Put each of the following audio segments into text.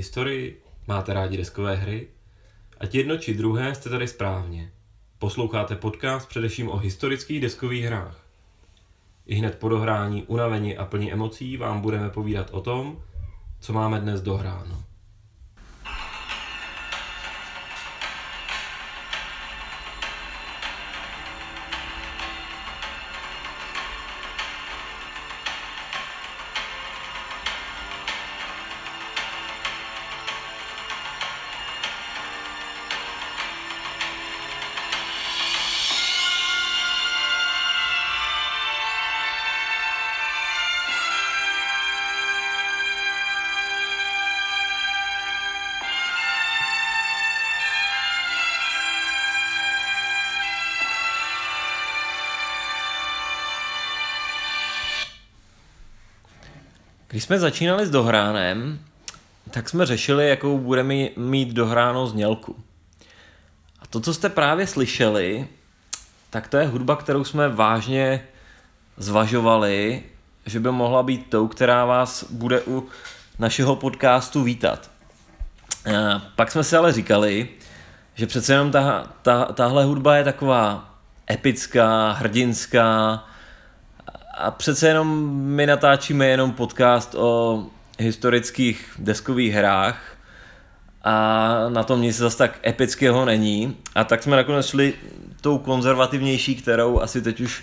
Historii? Máte rádi deskové hry? Ať jedno či druhé jste tady správně. Posloucháte podcast především o historických deskových hrách. I hned po dohrání, unavení a plní emocí vám budeme povídat o tom, co máme dnes dohráno. Když jsme začínali s dohránem, tak jsme řešili, jakou budeme mít dohránou znělku. A to, co jste právě slyšeli, tak to je hudba, kterou jsme vážně zvažovali, že by mohla být tou, která vás bude u našeho podcastu vítat. A pak jsme si ale říkali, že přece jenom ta, ta, tahle hudba je taková epická, hrdinská, a přece jenom my natáčíme jenom podcast o historických deskových hrách a na tom nic zase tak epického není. A tak jsme nakonec šli tou konzervativnější, kterou asi teď už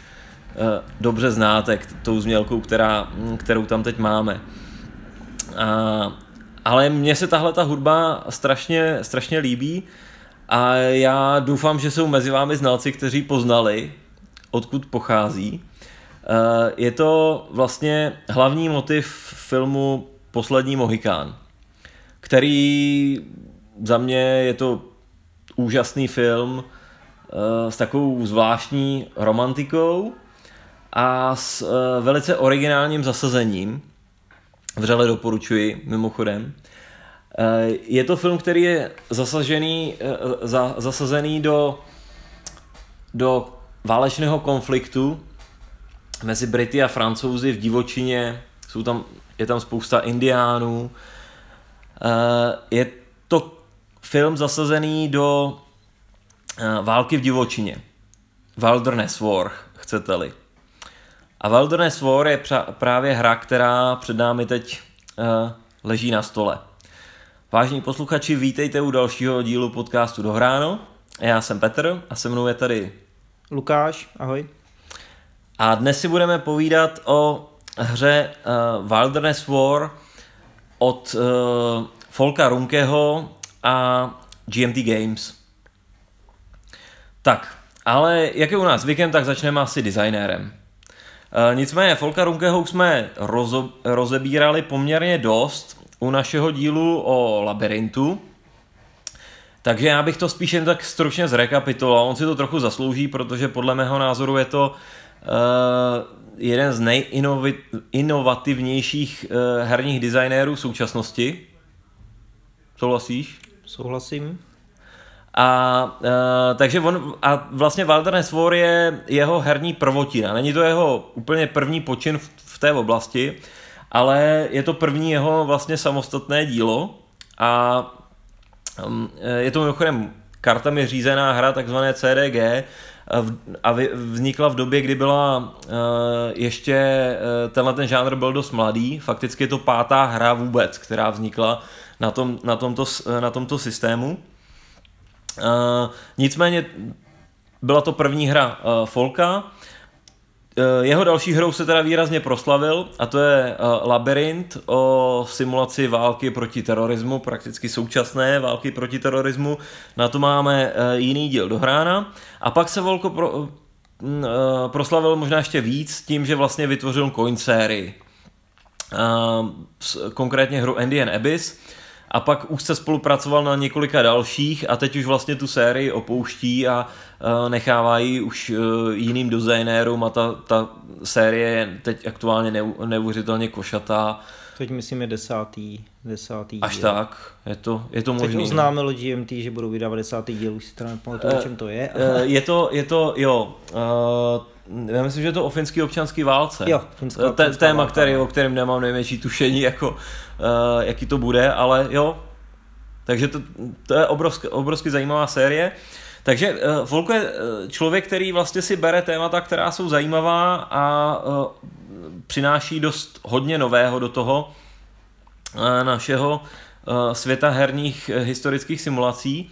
uh, dobře znáte, tou změlkou, která, kterou tam teď máme. A, ale mně se tahle ta hudba strašně, strašně líbí a já doufám, že jsou mezi vámi znalci, kteří poznali, odkud pochází. Eh, je to vlastně hlavní motiv filmu Poslední Mohikán, který za mě je to úžasný film eh, s takovou zvláštní romantikou a s eh, velice originálním zasazením. Vřele doporučuji, mimochodem. Je to film, který je zasažený, zasazený do, do válečného konfliktu mezi Brity a Francouzi v divočině, jsou tam, je tam spousta indiánů. Eh, je to film zasazený do eh, války v divočině. Wilderness War, chcete-li. A Wilderness War je právě hra, která před námi teď eh, leží na stole. Vážení posluchači, vítejte u dalšího dílu podcastu Dohráno. Já jsem Petr a se mnou je tady Lukáš, ahoj. A dnes si budeme povídat o hře uh, Wilderness War od uh, Folka Runkeho a GMT Games. Tak, ale jak je u nás zvykem, tak začneme asi designérem. Uh, nicméně Folka Runkeho jsme rozo, rozebírali poměrně dost u našeho dílu o labirintu, takže já bych to spíš jen tak stručně zrekapituloval. On si to trochu zaslouží, protože podle mého názoru je to jeden z nejinovativnějších uh, herních designérů současnosti. Souhlasíš? Souhlasím. A uh, takže on, a vlastně Wilderness War je jeho herní prvotina. Není to jeho úplně první počin v, v té oblasti, ale je to první jeho vlastně samostatné dílo a um, je to mimochodem kartami řízená hra, takzvané CDG, a vznikla v době, kdy byla eh, ještě eh, tenhle ten žánr byl dost mladý, fakticky je to pátá hra vůbec, která vznikla na, tom, na, tomto, eh, na tomto systému. Nicméně byla to první hra Folka, jeho další hrou se teda výrazně proslavil a to je Labyrinth o simulaci války proti terorismu, prakticky současné války proti terorismu. Na to máme jiný díl dohrána. A pak se Volko pro, proslavil možná ještě víc tím, že vlastně vytvořil coin sérii. Konkrétně hru Indian Abyss a pak už se spolupracoval na několika dalších a teď už vlastně tu sérii opouští a nechává ji už e, jiným designérům a ta, ta série je teď aktuálně neuvěřitelně košatá Teď myslím je desátý, desátý Až díl. tak, je to, je to Teď možný. no. oznámilo GMT, že budou vydávat desátý díl, už si teda nepamatuju, o Eh, čem to je. Eh, je to, je to, jo, uh, já myslím, že je to o finský občanský válce. Jo, finská občanská téma, válka, který, no. o kterém nemám nejmenší tušení, jako, uh, jaký to bude, ale jo. Takže to, to je obrovsky, obrovsky zajímavá série. Takže uh, Volko je uh, člověk, který vlastně si bere témata, která jsou zajímavá a uh, přináší dost hodně nového do toho uh, našeho uh, světa herních uh, historických simulací.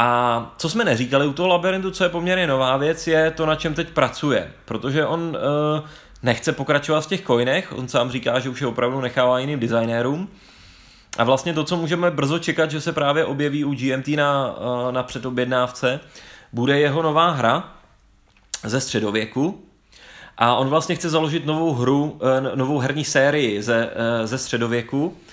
A co jsme neříkali u toho labirintu, co je poměrně nová věc, je to, na čem teď pracuje. Protože on uh, nechce pokračovat v těch coinech, on sám říká, že už je opravdu nechává jiným designérům. A vlastně to, co můžeme brzo čekat, že se právě objeví u GMT na, uh, na předobjednávce, bude jeho nová hra ze středověku. A on vlastně chce založit novou hru, eh, novou herní sérii ze, eh, ze středověku, Eh,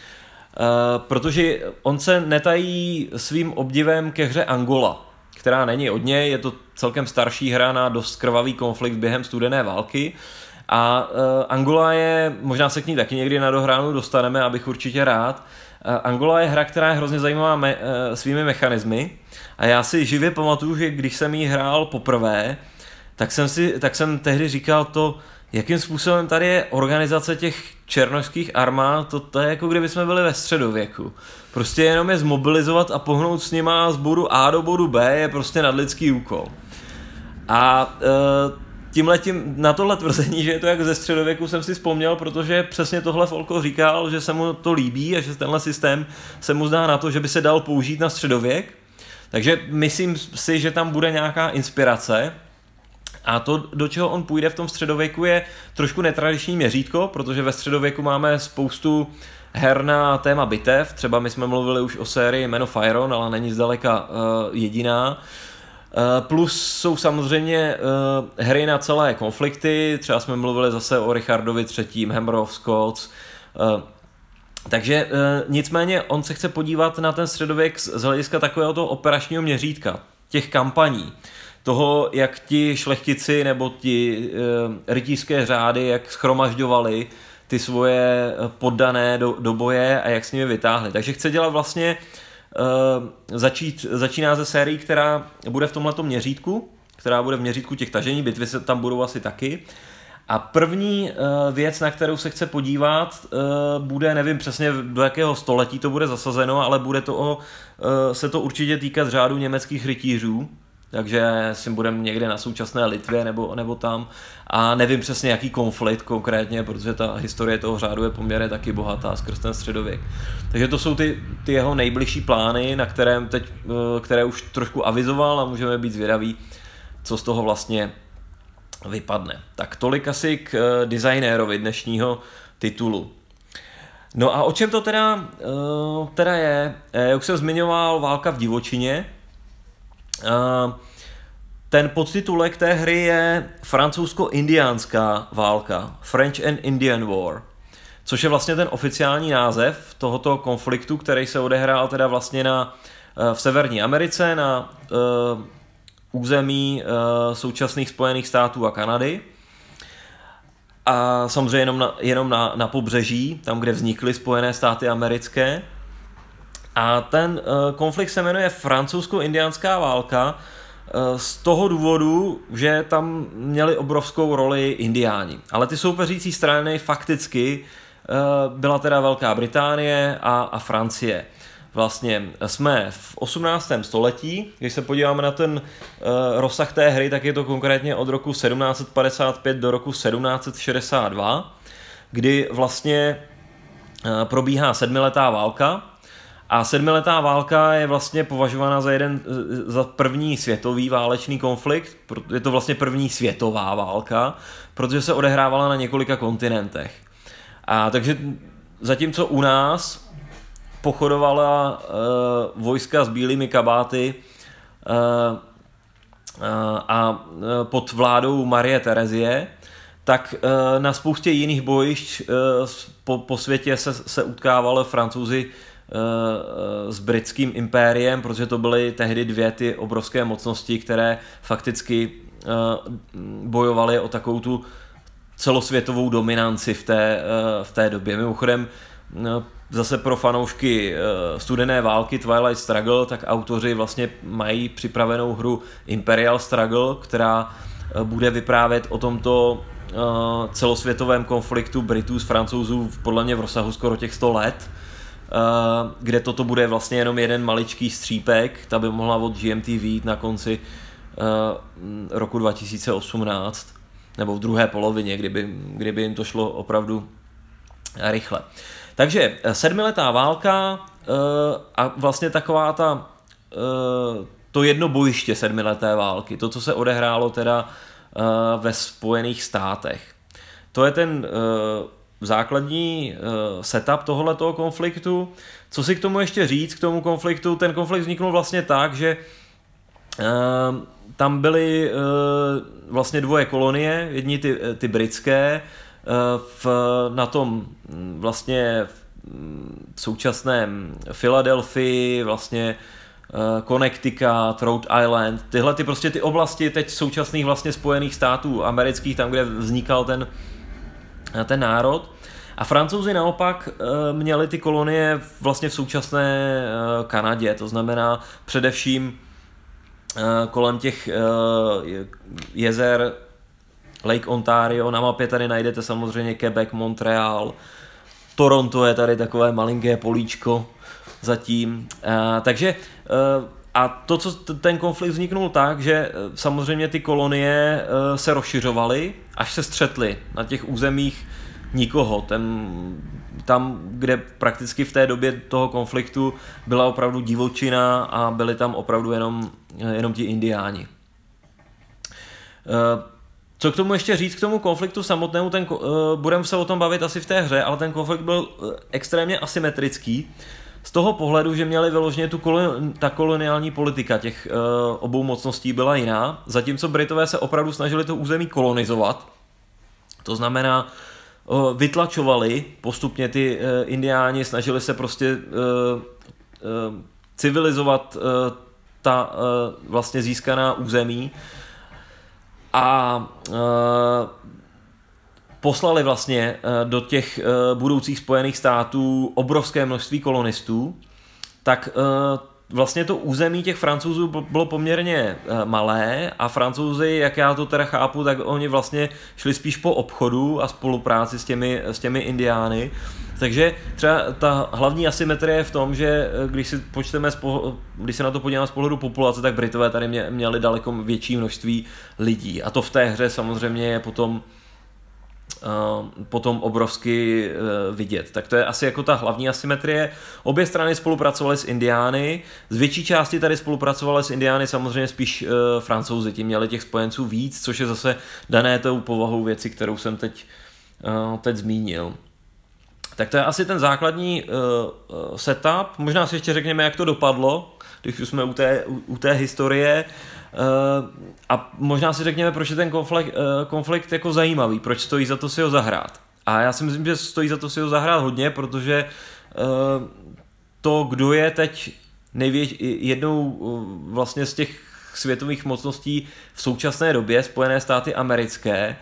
protože on se netají svým obdivem ke hře Angola, která není od něj, je to celkem starší hra na dost krvavý konflikt během studené války. A uh, Angola je, možná se k ní taky někdy na dohránu dostaneme, abych určitě rád. Uh, Angola je hra, která je hrozně zajímavá me, svými mechanismy. A já si živě pamatuju, že když jsem ji hrál poprvé, tak jsem, si, tak jsem tehdy říkal to, jakým způsobem tady je organizace těch černožských armád, to, to je jako kdyby jsme byli ve středověku. Prostě jenom je zmobilizovat a pohnout s nima z bodu A do bodu B je prostě nadlidský úkol. A e, tímhletím, na tohle tvrzení, že je to jak ze středověku, jsem si vzpomněl, protože přesně tohle Folko říkal, že se mu to líbí a že tenhle systém se mu zdá na to, že by se dal použít na středověk. Takže myslím si, že tam bude nějaká inspirace, a to, do čeho on půjde v tom středověku, je trošku netradiční měřítko, protože ve středověku máme spoustu her na téma bitev. Třeba my jsme mluvili už o sérii Men of Iron, ale není zdaleka uh, jediná. Uh, plus jsou samozřejmě uh, hry na celé konflikty, třeba jsme mluvili zase o Richardovi III, Hammer Scots. Uh, takže nicméně on se chce podívat na ten středověk z, z hlediska takového toho operačního měřítka, těch kampaní toho, jak ti šlechtici nebo ti e, rytířské řády, jak schromažďovali ty svoje poddané do, do boje a jak s nimi vytáhli. Takže chce dělat vlastně, e, začít, začíná ze sérií, která bude v tomhleto měřítku, která bude v měřítku těch tažení, bitvy se tam budou asi taky. A první uh, věc, na kterou se chce podívat, uh, bude, nevím přesně do jakého století to bude zasazeno, ale bude to o, uh, se to určitě týkat řádu německých rytířů, takže si budeme někde na současné Litvě nebo, nebo tam a nevím přesně jaký konflikt konkrétně, protože ta historie toho řádu je poměrně taky bohatá skrz ten středověk. Takže to jsou ty, ty jeho nejbližší plány, na kterém teď, které už trošku avizoval a můžeme být zvědaví, co z toho vlastně vypadne. Tak tolik asi k designérovi dnešního titulu. No a o čem to teda, teda je? Jak jsem zmiňoval, válka v divočině, ten podtitulek té hry je francouzsko-indiánská válka, French and Indian War, což je vlastně ten oficiální název tohoto konfliktu, který se odehrál teda vlastně na, v Severní Americe, na uh, území uh, současných Spojených států a Kanady. A samozřejmě jenom na, jenom na, na pobřeží, tam, kde vznikly Spojené státy americké. A ten uh, konflikt se jmenuje francouzsko-indiánská válka z toho důvodu, že tam měli obrovskou roli indiáni. Ale ty soupeřící strany fakticky uh, byla teda Velká Británie a, a Francie. Vlastně jsme v 18. století, když se podíváme na ten uh, rozsah té hry, tak je to konkrétně od roku 1755 do roku 1762, kdy vlastně probíhá sedmiletá válka, a sedmiletá válka je vlastně považována za jeden za první světový válečný konflikt. Je to vlastně první světová válka, protože se odehrávala na několika kontinentech. A takže zatímco u nás pochodovala uh, vojska s bílými kabáty uh, uh, a uh, pod vládou Marie Terezie, tak uh, na spoustě jiných bojišť uh, po, po světě se, se utkávali francouzi s britským impériem, protože to byly tehdy dvě ty obrovské mocnosti, které fakticky bojovaly o takovou tu celosvětovou dominanci v té, v té době. Mimochodem zase pro fanoušky studené války Twilight Struggle, tak autoři vlastně mají připravenou hru Imperial Struggle, která bude vyprávět o tomto celosvětovém konfliktu Britů s Francouzů podle mě v rozsahu skoro těch 100 let kde toto bude vlastně jenom jeden maličký střípek, ta by mohla od GMT výjít na konci roku 2018, nebo v druhé polovině, kdyby, kdyby jim to šlo opravdu rychle. Takže eh, sedmiletá válka a vlastně taková ta, to jedno bojiště sedmileté války, to, co se odehrálo teda ve Spojených státech. To je ten základní setup tohoto konfliktu. Co si k tomu ještě říct, k tomu konfliktu? Ten konflikt vzniknul vlastně tak, že tam byly vlastně dvoje kolonie, jedni ty, ty britské, v, na tom mm, vlastně mm, v současném Philadelphia, vlastně eh, Connecticut, Rhode Island, tyhle ty prostě ty oblasti teď současných vlastně spojených států amerických, tam, kde vznikal ten, eh, ten národ. A francouzi naopak eh, měli ty kolonie vlastně v současné Kanadě, to znamená především kolem těch jezer Lake Ontario, na mapě tady najdete samozřejmě Quebec, Montreal, Toronto je tady takové malinké políčko zatím. Takže a to, co ten konflikt vzniknul tak, že samozřejmě ty kolonie se rozšiřovaly, až se střetly na těch územích nikoho. Ten, tam, kde prakticky v té době toho konfliktu byla opravdu divočina a byli tam opravdu jenom, jenom ti indiáni. Co k tomu ještě říct, k tomu konfliktu samotnému, ten, uh, budeme se o tom bavit asi v té hře, ale ten konflikt byl uh, extrémně asymetrický. Z toho pohledu, že měli vyloženě tu kolon, ta koloniální politika těch uh, obou mocností byla jiná, zatímco Britové se opravdu snažili to území kolonizovat. To znamená, vytlačovali postupně ty uh, indiáni, snažili se prostě uh, uh, civilizovat ta vlastně získaná území. A poslali vlastně do těch budoucích spojených států obrovské množství kolonistů, tak vlastně to území těch francouzů bylo poměrně malé a francouzi, jak já to teda chápu, tak oni vlastně šli spíš po obchodu a spolupráci s těmi, s těmi indiány. Takže třeba ta hlavní asymetrie je v tom, že když si počteme, když se na to podíváme z pohledu populace, tak Britové tady měli daleko větší množství lidí. A to v té hře samozřejmě je potom Eh, potom obrovsky eh, vidět. Tak to je asi jako ta hlavní asymetrie. Obě strany spolupracovaly s Indiány, z větší části tady spolupracovaly s Indiány samozřejmě spíš uh, francouzi, ti měli těch spojenců víc, což je zase dané tou povahou věci, kterou jsem teď, teď zmínil. Tak to je asi ten základní setup. Možná si ještě řekněme, jak to dopadlo, když už jsme u té, u, té historie. A možná si řekněme, proč je ten konflikt, uh, konflikt jako zajímavý, proč stojí za to si ho zahrát. A já si myslím, že stojí za to si ho zahrát hodně, protože uh, to, kdo je teď největ, jednou vlastně z těch světových mocností v současné době, Spojené státy americké,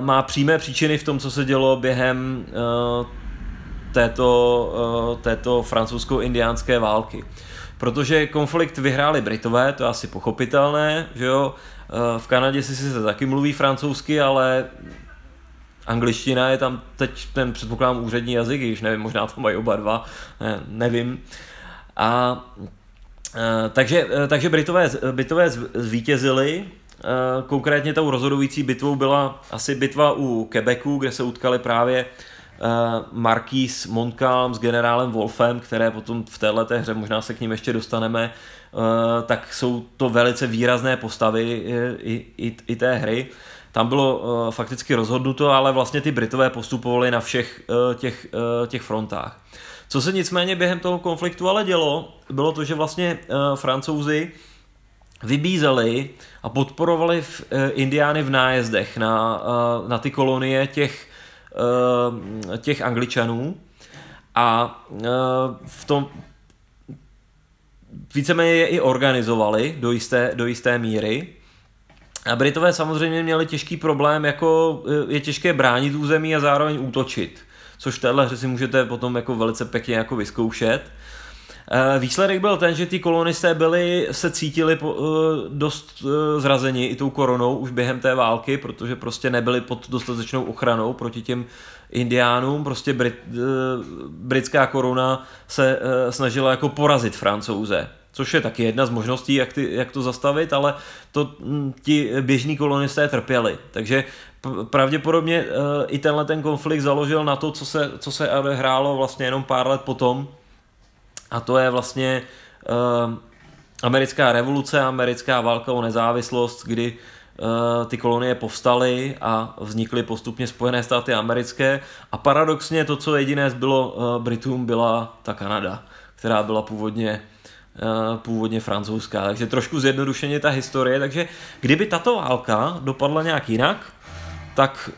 má přímé příčiny v tom, co se dělo během této, této francouzsko-indiánské války protože konflikt vyhráli Britové, to je asi pochopitelné, že jo, eh, v Kanadě si se taky mluví francouzsky, ale angličtina je tam teď ten předpokládám úřední jazyk, když nevím, možná to mají oba dva, ne, nevím. A eh, takže, eh, takže Britové, Britové zvítězili, konkrétně tou rozhodující bitvou byla asi bitva u Quebecu, kde se utkali právě Marquis Montcalm s generálem Wolfem, které potom v této hře, možná se k ním ještě dostaneme, uh, tak jsou to velice výrazné postavy eh, i, i, i té hry. Tam bylo uh, fakticky rozhodnuto, ale vlastně ty Britové postupovali na všech těch, těch frontách. Co se nicméně během toho konfliktu ale dělo, bylo to, že vlastně francouzi vybízeli a podporovali v, indiány v nájezdech na, na ty kolonie těch Eh, těch angličanů a eh, v tom víceméně je i organizovali do jisté, do jisté míry. A Britové samozřejmě měli těžký problém, jako eh, je těžké bránit území a zároveň útočit. což v téhle hře si můžete potom jako velice pěkně jako vyzkoušet. Eh, výsledek byl ten, že ty kolonisté byli, se cítili eh, dost eh, zrazeni i tou koronou už během té války, protože prostě nebyli pod dostatečnou ochranou proti těm indiánům. Prostě Brit, britská koruna se snažila jako porazit francouze což je taky jedna z možností, jak, ty, jak to zastavit, ale to hm, ti běžní kolonisté trpěli. Takže pravděpodobně i tenhle ten konflikt založil na to, co se, co se hrálo vlastně jenom pár let potom, a to je vlastně uh, americká revoluce, americká válka o nezávislost, kdy uh, ty kolonie povstaly a vznikly postupně Spojené státy americké a paradoxně to, co jediné zbylo uh, Britům, byla ta Kanada, která byla původně uh, původně francouzská. Takže trošku zjednodušeně ta historie. Takže kdyby tato válka dopadla nějak jinak, tak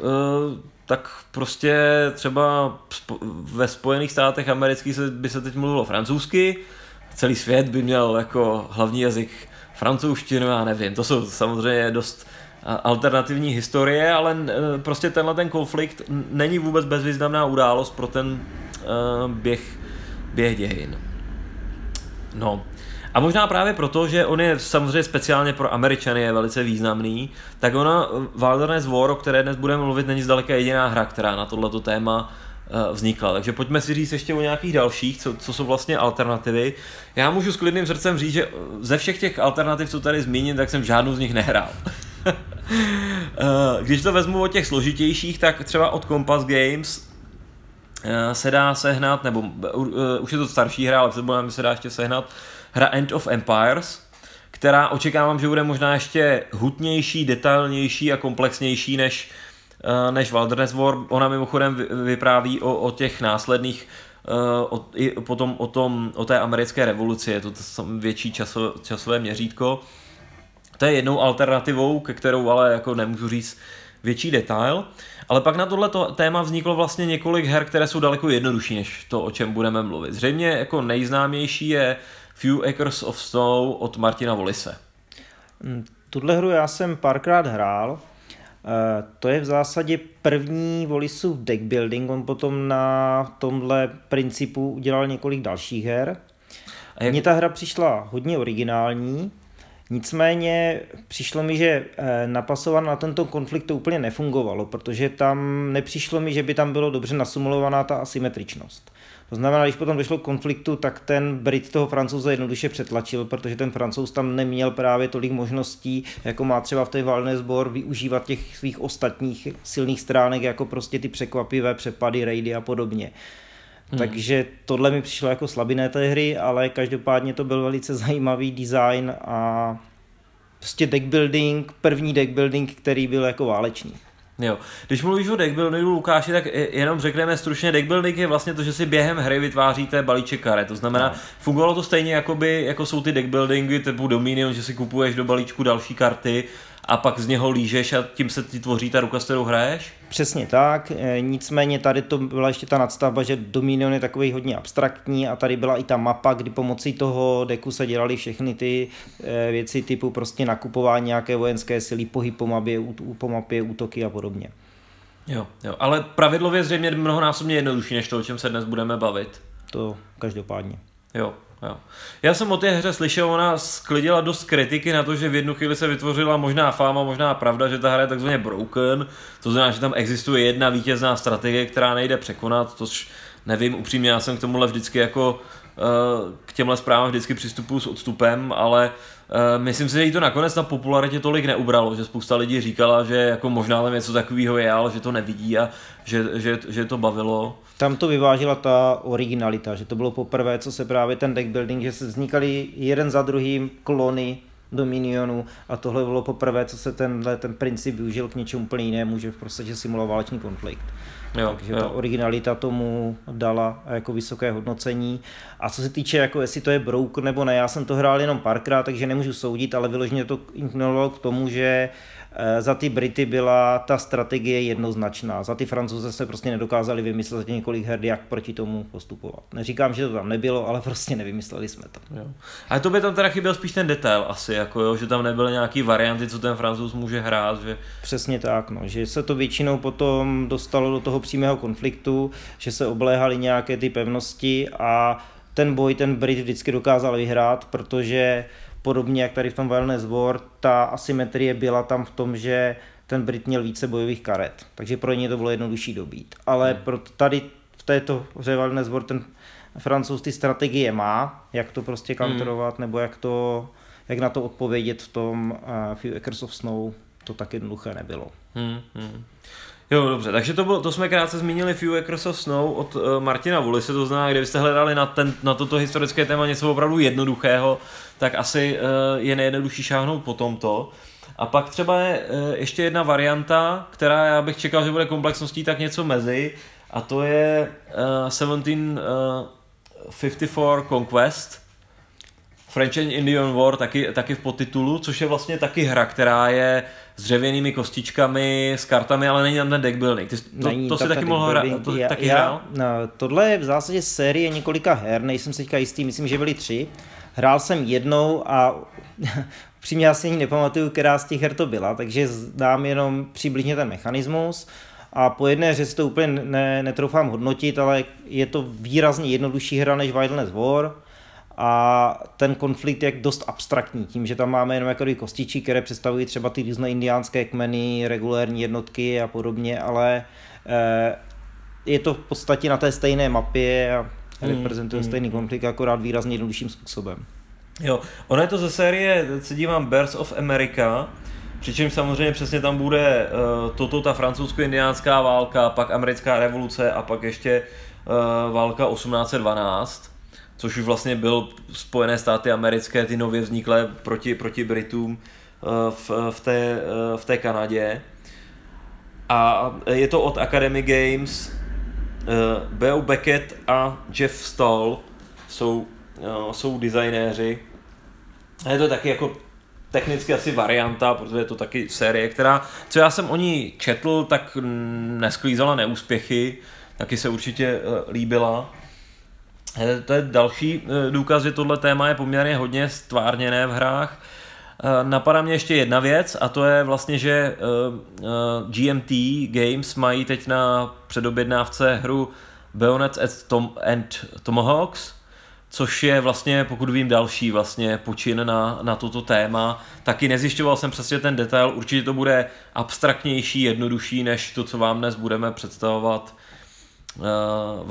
tak prostě třeba ve Spojených státech amerických by se teď mluvilo francouzsky, celý svět by měl jako hlavní jazyk francouzštinu, já nevím, to jsou samozřejmě dost alternativní historie, ale prostě tenhle ten konflikt není vůbec bezvýznamná událost pro ten uh, běh, běh dějin. No, a možná právě proto, že on je samozřejmě speciálně pro Američany je velice významný, tak ona Wilderness War, o které dnes budeme mluvit, není zdaleka jediná hra, která na tohleto téma eh, vznikla. Takže pojďme si říct ještě o nějakých dalších, co, co jsou vlastně alternativy. Já můžu s klidným srdcem říct, že ze všech těch alternativ, co tady zmíním, tak jsem žádnou z nich nehrál. Eh, když to vezmu od těch složitějších, tak třeba od Compass Games eh, se dá sehnat, nebo už je to starší hra, ale se, se dá ještě sehnat hra End of Empires, která očekávám, že bude možná ještě hutnější, detailnější a komplexnější než, uh, než Wilderness War. Ona mimochodem vypráví o, o těch následných uh, o, i potom o, tom, o té americké revoluci, je to větší časo, časové měřítko. To je jednou alternativou, ke kterou ale jako nemůžu říct větší detail. Ale pak na tohle téma vzniklo vlastně několik her, které jsou daleko jednodušší než to, o čem budeme mluvit. Zřejmě jako nejznámější je Few Acres of Snow od Martina Volise. Mm, tuhle hru já jsem párkrát hrál. Eh, to je v zásadě první Volisův deck building, on potom na tomhle principu udělal několik dalších her. A jak... Mně ta hra přišla hodně originální, Nicméně přišlo mi, že eh, napasovat na tento konflikt to úplně nefungovalo, protože tam nepřišlo mi, že by tam bylo dobře nasumulovaná ta asymetričnost. To znamená, když potom došlo k konfliktu, tak ten Brit toho francouze jednoduše přetlačil, protože ten francouz tam neměl právě tolik možností, jako má třeba v té valné sbor, využívat těch svých ostatních silných stránek, jako prostě ty překvapivé přepady, raidy a podobně. Hmm. Takže tohle mi přišlo jako slabiné té hry, ale každopádně to byl velice zajímavý design a prostě deck building, první deck building, který byl jako válečný. Jo. Když mluvíš o deckbuildingu, Lukáši, tak jenom řekneme stručně, deckbuilding je vlastně to, že si během hry vytváříte balíček karet. To znamená, no. fungovalo to stejně jako, by, jako jsou ty deckbuildingy typu Dominion, že si kupuješ do balíčku další karty a pak z něho lížeš a tím se ti tvoří ta ruka, s kterou hraješ? Přesně tak, e, nicméně tady to byla ještě ta nadstavba, že Dominion je takový hodně abstraktní a tady byla i ta mapa, kdy pomocí toho deku se dělaly všechny ty e, věci typu prostě nakupování nějaké vojenské síly, pohyb po mapě, po mapě útoky a podobně. Jo, jo, ale pravidlově zřejmě mnohonásobně jednodušší než to, o čem se dnes budeme bavit. To každopádně. Jo, Jo. Já jsem o té hře slyšel, ona sklidila dost kritiky na to, že v jednu chvíli se vytvořila možná fáma, možná pravda, že ta hra je takzvaně broken, to znamená, že tam existuje jedna vítězná strategie, která nejde překonat, tož nevím, upřímně, já jsem k tomuhle vždycky jako eh, k těmhle zprávám vždycky přistupuji s odstupem, ale myslím si, že jí to nakonec na popularitě tolik neubralo, že spousta lidí říkala, že jako možná tam něco takového je, ale že to nevidí a že, že, že to bavilo. Tam to vyvážila ta originalita, že to bylo poprvé, co se právě ten deck building, že se vznikaly jeden za druhým klony Dominionu a tohle bylo poprvé, co se tenhle, ten princip využil k něčemu úplně jinému, že v podstatě simuloval válečný konflikt. Jo, Takže jo. ta originalita tomu dala jako vysoké hodnocení. A co se týče, jako jestli to je brouk nebo ne, já jsem to hrál jenom párkrát, takže nemůžu soudit, ale vyloženě to inklinovalo k tomu, že uh, za ty Brity byla ta strategie jednoznačná. Za ty Francouze se prostě nedokázali vymyslet několik her, jak proti tomu postupovat. Neříkám, že to tam nebylo, ale prostě nevymysleli jsme to. Jo. A to by tam teda chyběl spíš ten detail asi, jako jo, že tam nebyly nějaký varianty, co ten Francouz může hrát. Že... Přesně tak, no, že se to většinou potom dostalo do toho přímého konfliktu, že se obléhaly nějaké ty pevnosti a ten boj ten Brit vždycky dokázal vyhrát, protože podobně jak tady v tom Wellness War, ta asymetrie byla tam v tom, že ten Brit měl více bojových karet, takže pro ně to bylo jednodušší dobít. Ale hmm. pro tady v této hře Wellness War ten francouz ty strategie má, jak to prostě counterovat, hmm. nebo jak, to, jak na to odpovědět v tom uh, Few Acres of Snow, to tak jednoduché nebylo. Hmm, hmm. Jo, dobře, takže to, bylo, to jsme krátce zmínili Few Acres of Snow od uh, Martina Vulise, to znamená, kdybyste hledali na, ten, na toto historické téma něco opravdu jednoduchého, tak asi uh, je nejjednodušší šáhnout po tomto. A pak třeba je uh, ještě jedna varianta, která já bych čekal, že bude komplexností tak něco mezi, a to je uh, 1754 uh, Conquest, French and Indian War taky, taky v podtitulu, což je vlastně taky hra, která je s dřevěnými kostičkami, s kartami, ale není tam ten deck building. Ty, to, není to si taky mohl hrát, to já, taky já, hrál? No, tohle je v zásadě série několika her, nejsem si teďka jistý, myslím, že byly tři. Hrál jsem jednou a přímě já si ani nepamatuju, která z těch her to byla, takže znám jenom přibližně ten mechanismus a po jedné hře si to úplně ne, netroufám hodnotit, ale je to výrazně jednodušší hra než Wilderness War a ten konflikt je dost abstraktní, tím, že tam máme jenom jako kostičí, které představují třeba ty různé indiánské kmeny, regulérní jednotky a podobně, ale eh, je to v podstatě na té stejné mapě a hmm, reprezentuje hmm. stejný konflikt, akorát výrazně jednodušším způsobem. Jo, ono je to ze série, se dívám, Birds of America, Přičemž samozřejmě přesně tam bude uh, toto, ta francouzsko-indiánská válka, pak americká revoluce a pak ještě uh, válka 1812 což už vlastně byl Spojené státy americké, ty nově vzniklé proti, proti Britům eh, v, v, té, eh, v té Kanadě. A je to od Academy Games. Eh, Beau Beckett a Jeff Stahl jsou, jsou designéři. A je to taky jako technicky asi varianta, protože je to taky série, která, co já jsem o ní četl, tak nesklízala neúspěchy, taky se určitě líbila. Eh, to je další eh, důkaz, že tohle téma je poměrně hodně stvárněné v hrách. Eh, napadá mě ještě jedna věc a to je vlastně, že GMT Games mají teď na předobjednávce hru Bayonets and, Tom, and Tomahawks, což je vlastně, pokud vím, další vlastně počin na, na toto téma. Taky nezjišťoval jsem přesně ten detail, určitě to bude abstraktnější, jednodušší, než to, co vám dnes budeme představovat uh,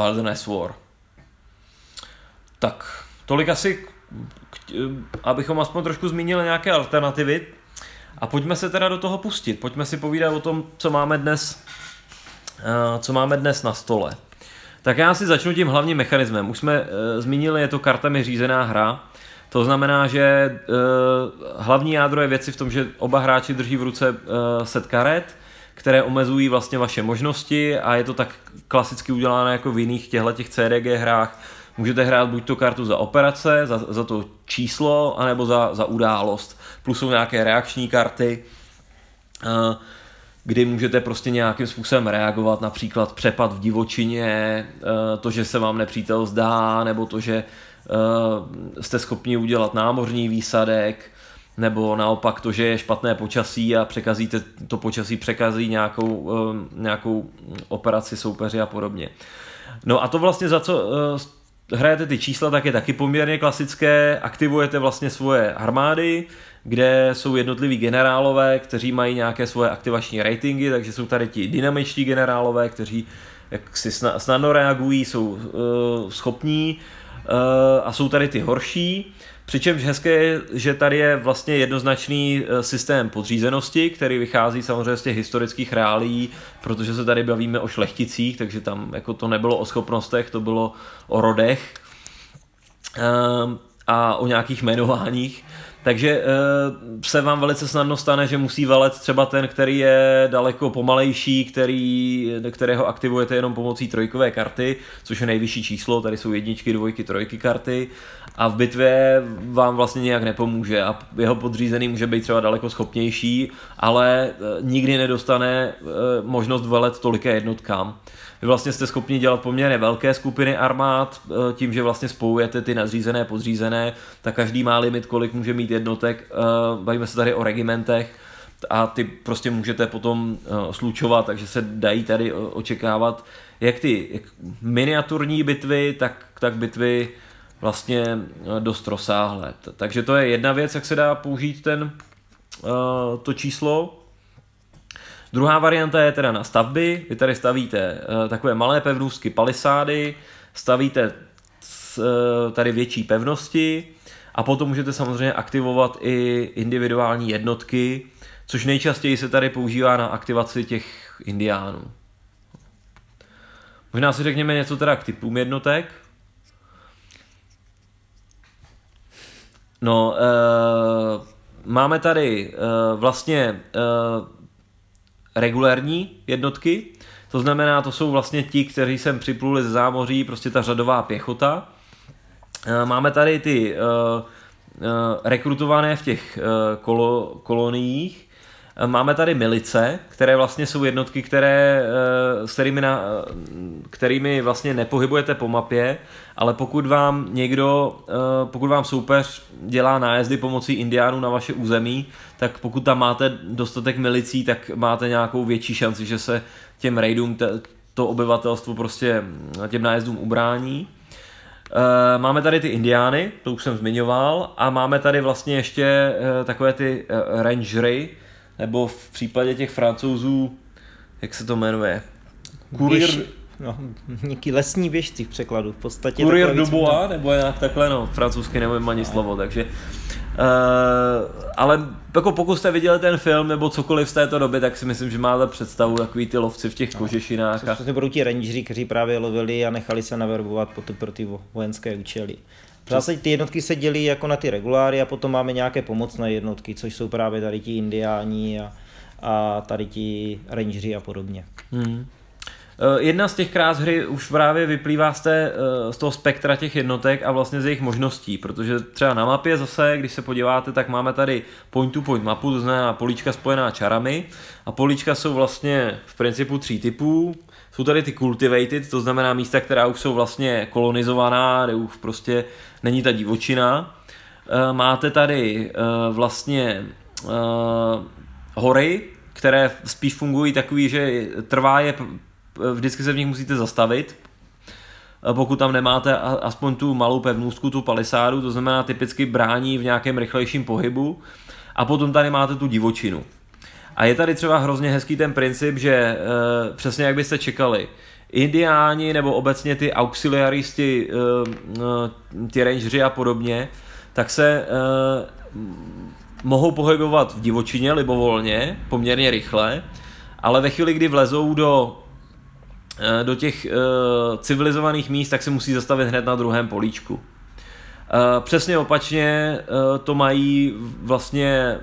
Wilderness War. Tak, tolik asi, abychom aspoň trošku zmínili nějaké alternativy. A pojďme se teda do toho pustit. Pojďme si povídat o tom, co máme dnes, eh, co máme dnes na stole. Tak já si začnu tím hlavním mechanismem. Už jsme uh, zmínili, je to kartami řízená hra. To znamená, že uh, hlavní jádro je věci v tom, že oba hráči drží v ruce set karet, které omezují vlastně vaše možnosti a je to tak klasicky uděláno jako v jiných těchto těch CDG hrách, Můžete hrát buď tu kartu za operace, za, za to číslo, anebo za, za událost. Plus jsou nějaké reakční karty, eh, kdy můžete prostě nějakým způsobem reagovat, například přepad v divočině, eh, to, že se vám nepřítel zdá, nebo to, že eh, jste schopni udělat námořní výsadek, nebo naopak to, že je špatné počasí a překazíte, to počasí překazí nějakou, nějakou operaci soupeři a podobně. No a to vlastně za co hrajete ty čísla, tak je taky poměrně klasické. Aktivujete vlastně svoje armády, kde jsou jednotliví generálové, kteří mají nějaké svoje aktivační ratingy, takže jsou tady ti dynamičtí generálové, kteří jak si snadno reagují, jsou uh, schopní uh, a jsou tady ty horší. Přičemž hezké je, že tady je vlastně jednoznačný eh, systém podřízenosti, který vychází samozřejmě z těch historických reálí, protože se tady bavíme o šlechticích, takže tam jako to nebylo o schopnostech, to bylo o rodech ehm, a o nějakých jmenováních. Takže se vám velice snadno stane, že musí valet třeba ten, který je daleko pomalejší, který, kterého aktivujete jenom pomocí trojkové karty, což je nejvyšší číslo, tady jsou jedničky, dvojky, trojky karty a v bitvě vám vlastně nějak nepomůže a jeho podřízený může být třeba daleko schopnější, ale nikdy nedostane možnost velet tolika jednotkám. Vy vlastně jste schopni dělat poměrně velké skupiny armád, eh, tím, že vlastně spojujete ty nadřízené, podřízené, tak každý má limit, kolik může mít jednotek. Eh, bavíme se tady o regimentech a ty prostě můžete potom eh, slučovat, takže se dají tady očekávat jak ty jak miniaturní bitvy, tak, tak bitvy vlastně dost rozsáhlé. Takže to je jedna věc, jak se dá použít ten, to číslo. Druhá varianta je teda na stavby. Vy tady stavíte uh, takové malé pevnůstky palisády, stavíte uh, tady větší pevnosti a potom můžete samozřejmě aktivovat i individuální jednotky, což nejčastěji se tady používá na aktivaci těch indiánů. Možná si řekněme něco teda k typům jednotek. No, uh, máme tady uh, vlastně regulérní jednotky, to znamená, to jsou vlastně ti, kteří sem připluli ze zámoří, prostě ta řadová pěchota. Eh, máme tady ty uh, uh, rekrutované v těch kolo, koloniích, Máme tady milice, které vlastně jsou jednotky, které, s kterými, na, kterými vlastně nepohybujete po mapě, ale pokud vám někdo, pokud vám soupeř dělá nájezdy pomocí indiánů na vaše území, tak pokud tam máte dostatek milicí, tak máte nějakou větší šanci, že se těm raidům to obyvatelstvo prostě těm nájezdům ubrání. Máme tady ty indiány, to už jsem zmiňoval, a máme tady vlastně ještě takové ty rangery, nebo v případě těch francouzů, jak se to jmenuje? Kurier... Běž, no, nějaký lesní běžci v překladu, v podstatě. Kurier Dubois, nebo nějak takhle, no, francouzsky nevím ani no. slovo, takže Uh, ale jako pokud jste viděli ten film nebo cokoliv z této doby, tak si myslím, že máte představu takový ty lovci v těch no, kožešinách. A... To budou ti rangeři, kteří právě lovili a nechali se naverbovat potom pro ty vojenské účely. V zásadě ty jednotky se dělí jako na ty reguláry a potom máme nějaké pomocné jednotky, což jsou právě tady ti indiáni a, a tady ti rangeři a podobně. Hmm. Eh, jedna z těch krás hry už právě vyplývá z, té, eh, z toho spektra těch jednotek a vlastně z jejich možností, protože třeba na mapě zase, když se podíváte, tak máme tady point-to-point mapu, to znamená políčka spojená čarami a políčka jsou vlastně v principu tří typů. Jsou tady ty cultivated, to znamená místa, která už jsou vlastně kolonizovaná, kde už prostě není ta divočina. Eh, máte tady vlastně hory, které spíš fungují takový, že trvá je vždycky se v nich musíte zastavit, pokud tam nemáte aspoň tu malou pevnůstku, tu palisádu, to znamená typicky brání v nějakém rychlejším pohybu a potom tady máte tu divočinu. A je tady třeba hrozně hezký ten princip, že e, přesně jak byste čekali, indiáni nebo obecně ty auxiliaristi, e, e, ty rangeři a podobně, tak se mohou pohybovat v divočině libovolně, poměrně rychle, ale ve chvíli, kdy vlezou do Eh, do těch civilizovaných míst, tak se musí zastavit hned na druhém políčku. Přesně opačně to mají vlastně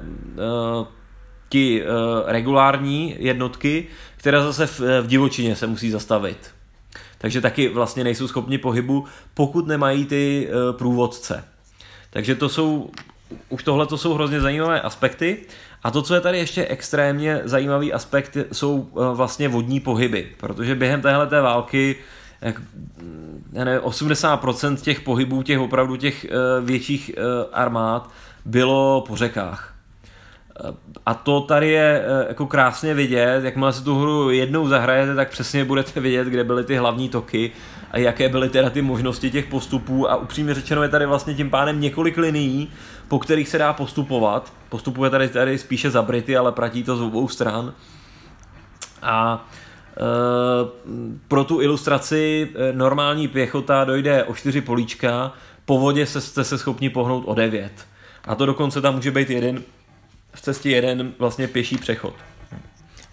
ti uh, regulární jednotky, které zase v, v divočině se musí zastavit. Takže taky vlastně nejsou schopni pohybu, pokud nemají ty uh, průvodce. Takže to jsou, už tohle to jsou hrozně zajímavé aspekty. A to, co je tady ještě extrémně zajímavý aspekt, jsou eh, vlastně vodní pohyby, protože během téhle té války jak, ne, 80% těch pohybů, těch opravdu těch větších armád bylo po řekách. A to tady je jako krásně vidět, jakmile se tu hru jednou zahrajete, tak přesně budete vidět, kde byly ty hlavní toky a jaké byly teda ty možnosti těch postupů a upřímně řečeno je tady vlastně tím pádem několik linií, po kterých se dá postupovat. Postupuje tady, tady spíše za Brity, ale platí to z obou stran. A e, pro tu ilustraci e, normální pěchota dojde o čtyři políčka, po vodě se, jste se schopni pohnout o devět. A to dokonce tam může být jeden, v cestě jeden vlastně pěší přechod.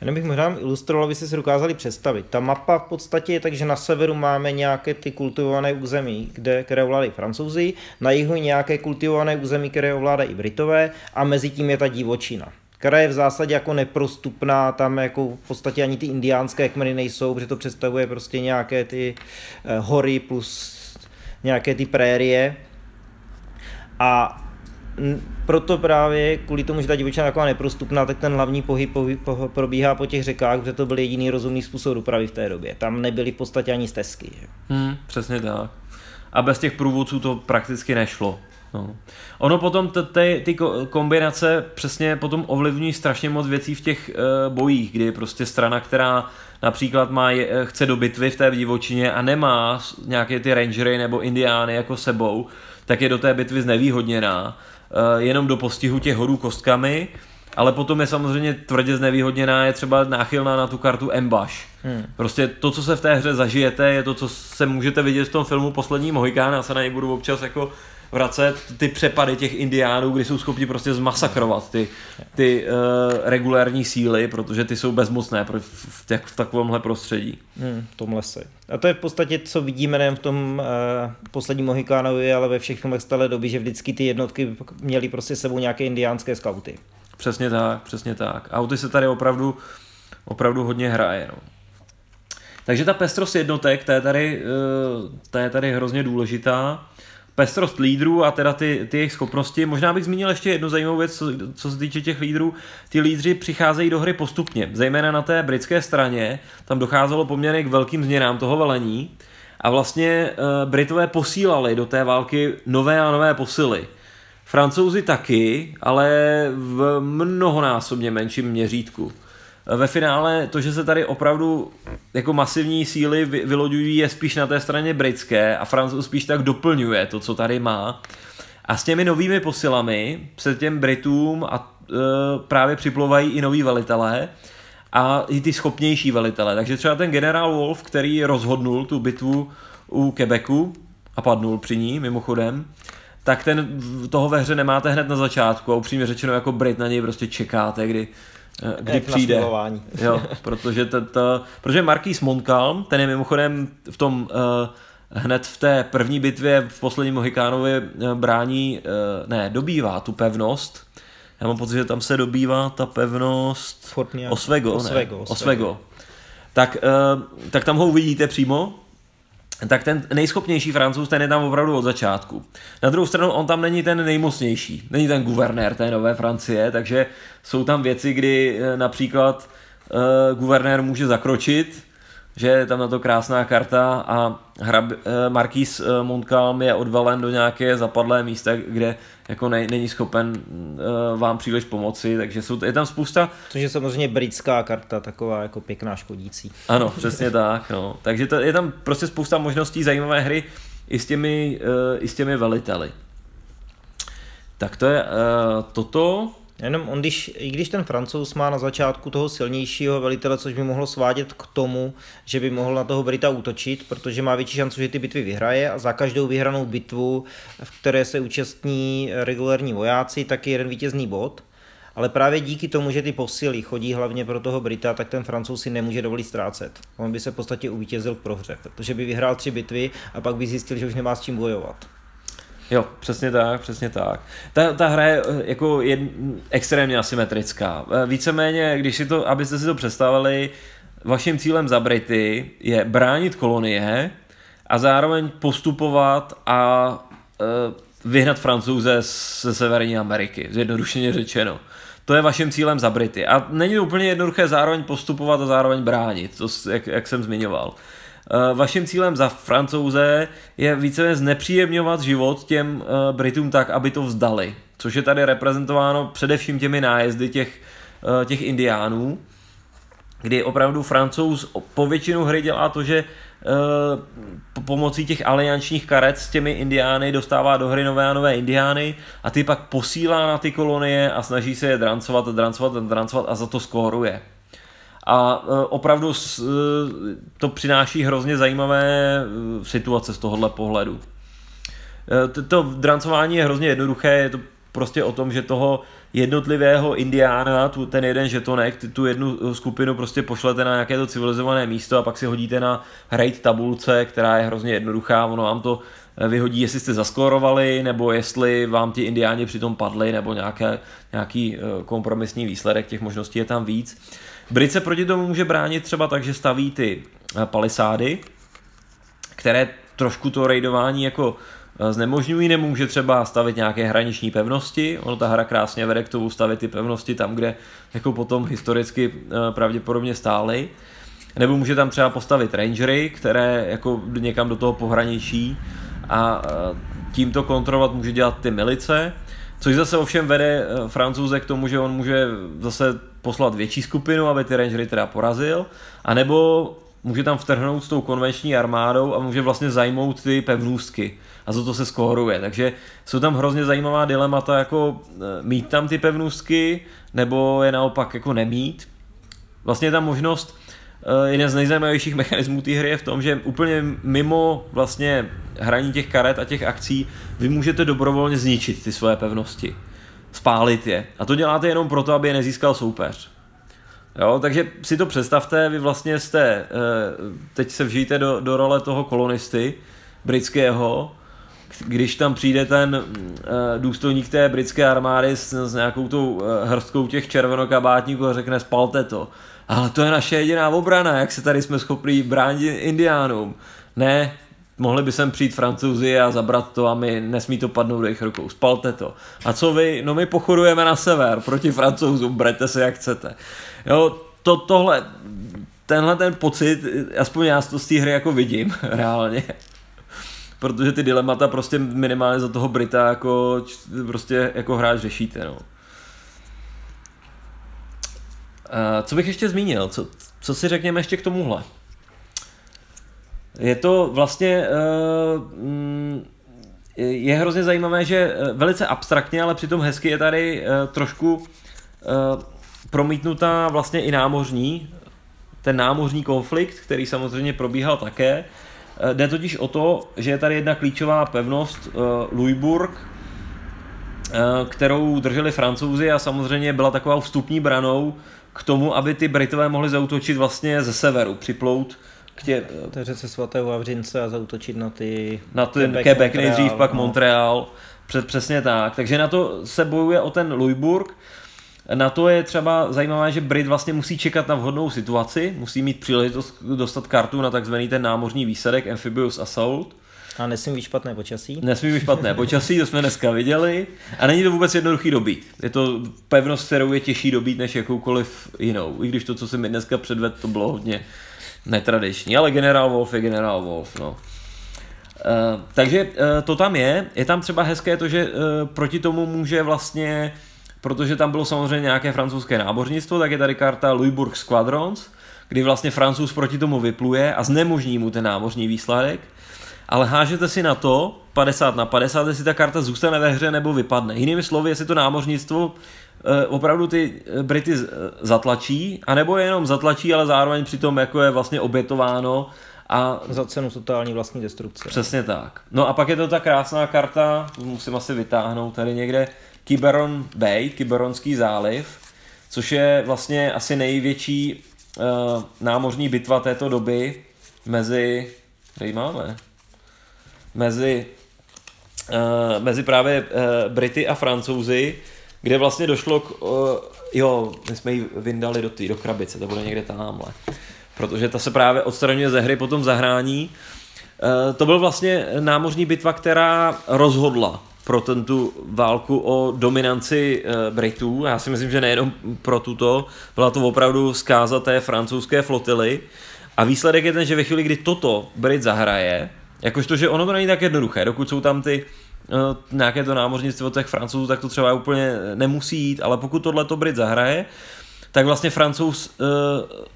Jenom bych možná ilustroval, aby si dokázali představit. Ta mapa v podstatě je tak, že na severu máme nějaké ty kultivované území, kde, které ovládají francouzi, na jihu nějaké kultivované území, které ovládají Britové a mezi tím je ta divočina která je v zásadě jako neprostupná, tam jako v podstatě ani ty indiánské kmeny nejsou, protože to představuje prostě nějaké ty eh, hory plus nějaké ty prérie. A proto právě kvůli tomu, že ta divočina je taková neprostupná, tak ten hlavní pohyb, pohyb po, probíhá po těch řekách, protože to byl jediný rozumný způsob dopravy v té době. Tam nebyly v podstatě ani stezky. Hmm, přesně tak. A bez těch průvodců to prakticky nešlo. No. Ono potom t- ty, ty kombinace přesně potom ovlivňují strašně moc věcí v těch uh, bojích, kdy prostě strana, která například má, je, eh, chce do bitvy v té divočině a nemá nějaké ty rangery nebo indiány jako sebou, tak je do té bitvy znevýhodněná jenom do postihu těch horů kostkami, ale potom je samozřejmě tvrdě znevýhodněná, je třeba náchylná na tu kartu Embash. Hmm. Prostě to, co se v té hře zažijete, je to, co se můžete vidět v tom filmu Poslední Mohikán, já se na něj budu občas jako vracet ty přepady těch indiánů, kdy jsou schopni prostě zmasakrovat ty, ty uh, regulární síly, protože ty jsou bezmocné v, těch, v takovémhle prostředí. Hmm, v tom lese. A to je v podstatě, co vidíme nejen v tom uh, posledním Mohikánovi, ale ve všech filmech stále doby, že vždycky ty jednotky měly prostě sebou nějaké indiánské skauty. Přesně tak, přesně tak. Auty se tady opravdu, opravdu hodně hraje. No. Takže ta pestrost jednotek, ta je tady, uh, ta je tady hrozně důležitá pestrost lídrů a teda ty, ty jejich schopnosti. Možná bych zmínil ještě jednu zajímavou věc, co, co se týče těch lídrů. Ty lídři přicházejí do hry postupně, zejména na té britské straně. Tam docházelo poměrně k velkým změnám toho velení. A vlastně uh, Britové posílali do té války nové a nové posily. Francouzi taky, ale v mnohonásobně menším měřítku ve finále to, že se tady opravdu jako masivní síly vyloďují, je spíš na té straně britské a Francouz spíš tak doplňuje to, co tady má. A s těmi novými posilami se těm Britům a e, právě připlouvají i noví velitelé a i ty schopnější velitelé. Takže třeba ten generál Wolf, který rozhodnul tu bitvu u Quebecu a padnul při ní mimochodem, tak ten toho ve hře nemáte hned na začátku a upřímně řečeno jako Brit na něj prostě čekáte, kdy kdy Jak přijde. Jo, protože, to, to, protože Marquis Montcalm, ten je mimochodem v tom uh, hned v té první bitvě v posledním Mohikánovi uh, brání, ne, dobývá tu pevnost. Já mám pocit, že tam se dobývá ta pevnost Oswego, Oswego, Oswego, Oswego. Tak, uh, tak tam ho uvidíte přímo tak ten nejschopnější francouz, ten je tam opravdu od začátku. Na druhou stranu, on tam není ten nejmocnější, není ten guvernér té nové Francie, takže jsou tam věci, kdy eh, například uh, guvernér může zakročit, že je tam na to krásná karta a hrab, uh, Marquis uh, Montcalm je odvalen do nějaké zapadlé místa, kde jako ne, není schopen uh, vám příliš pomoci, takže jsou, je tam spousta... Což je samozřejmě britská karta, taková jako pěkná škodící. Ano, přesně tak, no. Takže to, je tam prostě spousta možností zajímavé hry i s těmi, i s těmi veliteli. Tak to je toto. Jenom on, když, i když ten francouz má na začátku toho silnějšího velitele, což by mohlo svádět k tomu, že by mohl na toho Brita útočit, protože má větší šanci, že ty bitvy vyhraje a za každou vyhranou bitvu, v které se účastní regulární vojáci, tak je jeden vítězný bod. Ale právě díky tomu, že ty posily chodí hlavně pro toho Brita, tak ten francouz si nemůže dovolit ztrácet. On by se v podstatě uvítězil v prohře, protože by vyhrál tři bitvy a pak by zjistil, že už nemá s čím bojovat. Jo, přesně tak, přesně tak. Ta, ta hra je eh, jako je extrémně asymetrická. Eh, víceméně, když si to, abyste si to představili, vaším cílem za Brity je bránit kolonie a zároveň postupovat a uh, vyhnat francouze ze Severní Ameriky, zjednodušeně řečeno. To je vaším cílem za Brity. A není to úplně jednoduché zároveň postupovat a zároveň bránit, to, jak, jak jsem zmiňoval. Eh, vaším cílem za francouze je více znepříjemňovat život těm eh, Britům tak, aby to vzdali. Což je tady reprezentováno především těmi nájezdy těch, eh, těch indiánů, kdy opravdu francouz po většinu hry dělá to, že pomocí těch aliančních karet s těmi indiány dostává do hry nové a nové indiány a ty pak posílá na ty kolonie a snaží se je drancovat a drancovat a drancovat a za to skóruje a e, opravdu e, to přináší hrozně zajímavé e, situace z tohohle pohledu. To drancování je hrozně jednoduché, je to prostě o tom, že toho jednotlivého indiána, tu, ten jeden žetonek, tu jednu skupinu prostě pošlete na nějaké to civilizované místo a pak si hodíte na raid tabulce, která je hrozně jednoduchá, ono vám to vyhodí, jestli jste zaskorovali, nebo jestli vám ti indiáni přitom padli, nebo nějaké, nějaký kompromisní výsledek, těch možností je tam víc. Brit se proti tomu může bránit třeba tak, že staví ty eh, palisády, které trošku to raidování jako Eh, znemožňují, nemůže třeba stavit nějaké hraniční pevnosti, ono ta hra krásně vede k tomu stavit ty pevnosti tam, kde jako potom historicky eh, pravděpodobně stály, nebo může tam třeba postavit rangery, které jako někam do toho pohraničí a tímto kontrolovat může dělat ty milice, což zase ovšem vede francouze k tomu, že on může zase poslat větší skupinu, aby ty rangery teda porazil, anebo může tam vtrhnout s tou konvenční armádou a může vlastně zajmout ty pevnůstky a za to se skóruje. Takže jsou tam hrozně zajímavá dilemata, jako e, mít tam ty pevnůstky, nebo je naopak jako nemít. Vlastně je tam možnost, e, jeden z nejzajímavějších mechanismů té hry je v tom, že úplně mimo vlastně hraní těch karet a těch akcí vy můžete dobrovolně zničit ty svoje pevnosti. Spálit je. A to děláte jenom proto, aby je nezískal soupeř. Jo, takže si to představte, vy vlastně jste, e, teď se vžijte do, do role toho kolonisty britského když tam přijde ten uh, důstojník té britské armády s, s nějakou tou uh, hrstkou těch červenokabátníků a řekne spalte to. Ale to je naše jediná obrana, jak se tady jsme schopni bránit indiánům. Ne, mohli by sem přijít francouzi a zabrat to a my nesmí to padnout do jejich rukou. Spalte to. A co vy? No my pochodujeme na sever proti francouzům, brete se jak chcete. Jo, to, tohle, tenhle ten pocit, aspoň já to z té hry jako vidím reálně protože ty dilemata prostě minimálně za toho Brita jako prostě jako hráč řešíte, no. A co bych ještě zmínil? Co, co si řekněme ještě k tomuhle? Je to vlastně uh, je hrozně zajímavé, že eh, velice abstraktně, ale přitom hezky je tady uh, trošku uh, promítnutá vlastně i námořní, ten námořní konflikt, který samozřejmě probíhal také, Eh, jde totiž o to, že je tady jedna klíčová pevnost, uh, Louisbourg, uh, kterou drželi francouzi a samozřejmě byla taková vstupní branou k tomu, aby ty Britové mohli zautočit vlastně ze severu, připlout k tě... Té řece svatého Vavřince a zautočit na ty... Na ten Quebec, Quebec nejdřív, pak no. Montreal, před, přesně tak. Takže na to se bojuje o ten Louisbourg, na to je třeba zajímavé, že Brit vlastně musí čekat na vhodnou situaci, musí mít příležitost dostat kartu na takzvaný ten námořní výsadek Amphibious Assault. A nesmí být špatné počasí. Nesmí být špatné počasí, to jsme dneska viděli. A není to vůbec jednoduchý dobít. Je to pevnost, kterou je těžší dobít než jakoukoliv jinou. I když to, co se mi dneska předvedl, to bylo hodně netradiční. Ale General Wolf je General Wolf, no. Uh, takže uh, to tam je. Je tam třeba hezké to, že uh, proti tomu může vlastně protože tam bylo samozřejmě nějaké francouzské náboženstvo, tak je tady karta Louisbourg Squadrons, kdy vlastně francouz proti tomu vypluje a znemožní mu ten námořní výsledek, ale hážete si na to 50 na 50, jestli ta karta zůstane ve hře nebo vypadne. Jinými slovy, jestli to námořnictvo opravdu ty eh, Brity zatlačí, anebo je jenom zatlačí, ale zároveň přitom jako je vlastně obětováno a za cenu totální vlastní destrukce. Přesně tak. No a pak je to ta krásná karta, musím asi vytáhnout tady někde, Kiberon Bay, Kiberonský záliv, což je vlastně asi největší uh, námořní bitva této doby mezi, tady máme, mezi, uh, mezi právě uh, Brity a Francouzi, kde vlastně došlo k, uh, jo, my jsme ji vyndali do té, do krabice, to bude někde tamhle, protože ta se právě odstraňuje ze hry potom zahrání. Uh, to byl vlastně námořní bitva, která rozhodla pro tu válku o dominanci e, Britů. Já si myslím, že nejenom pro tuto, byla to opravdu zkáza té francouzské flotily. A výsledek je ten, že ve chvíli, kdy toto Brit zahraje, jakožto, že ono to není tak jednoduché, dokud jsou tam ty e, nějaké to námořnictvo těch francouzů, tak to třeba úplně nemusí jít, ale pokud tohle to Brit zahraje, tak vlastně francouz e,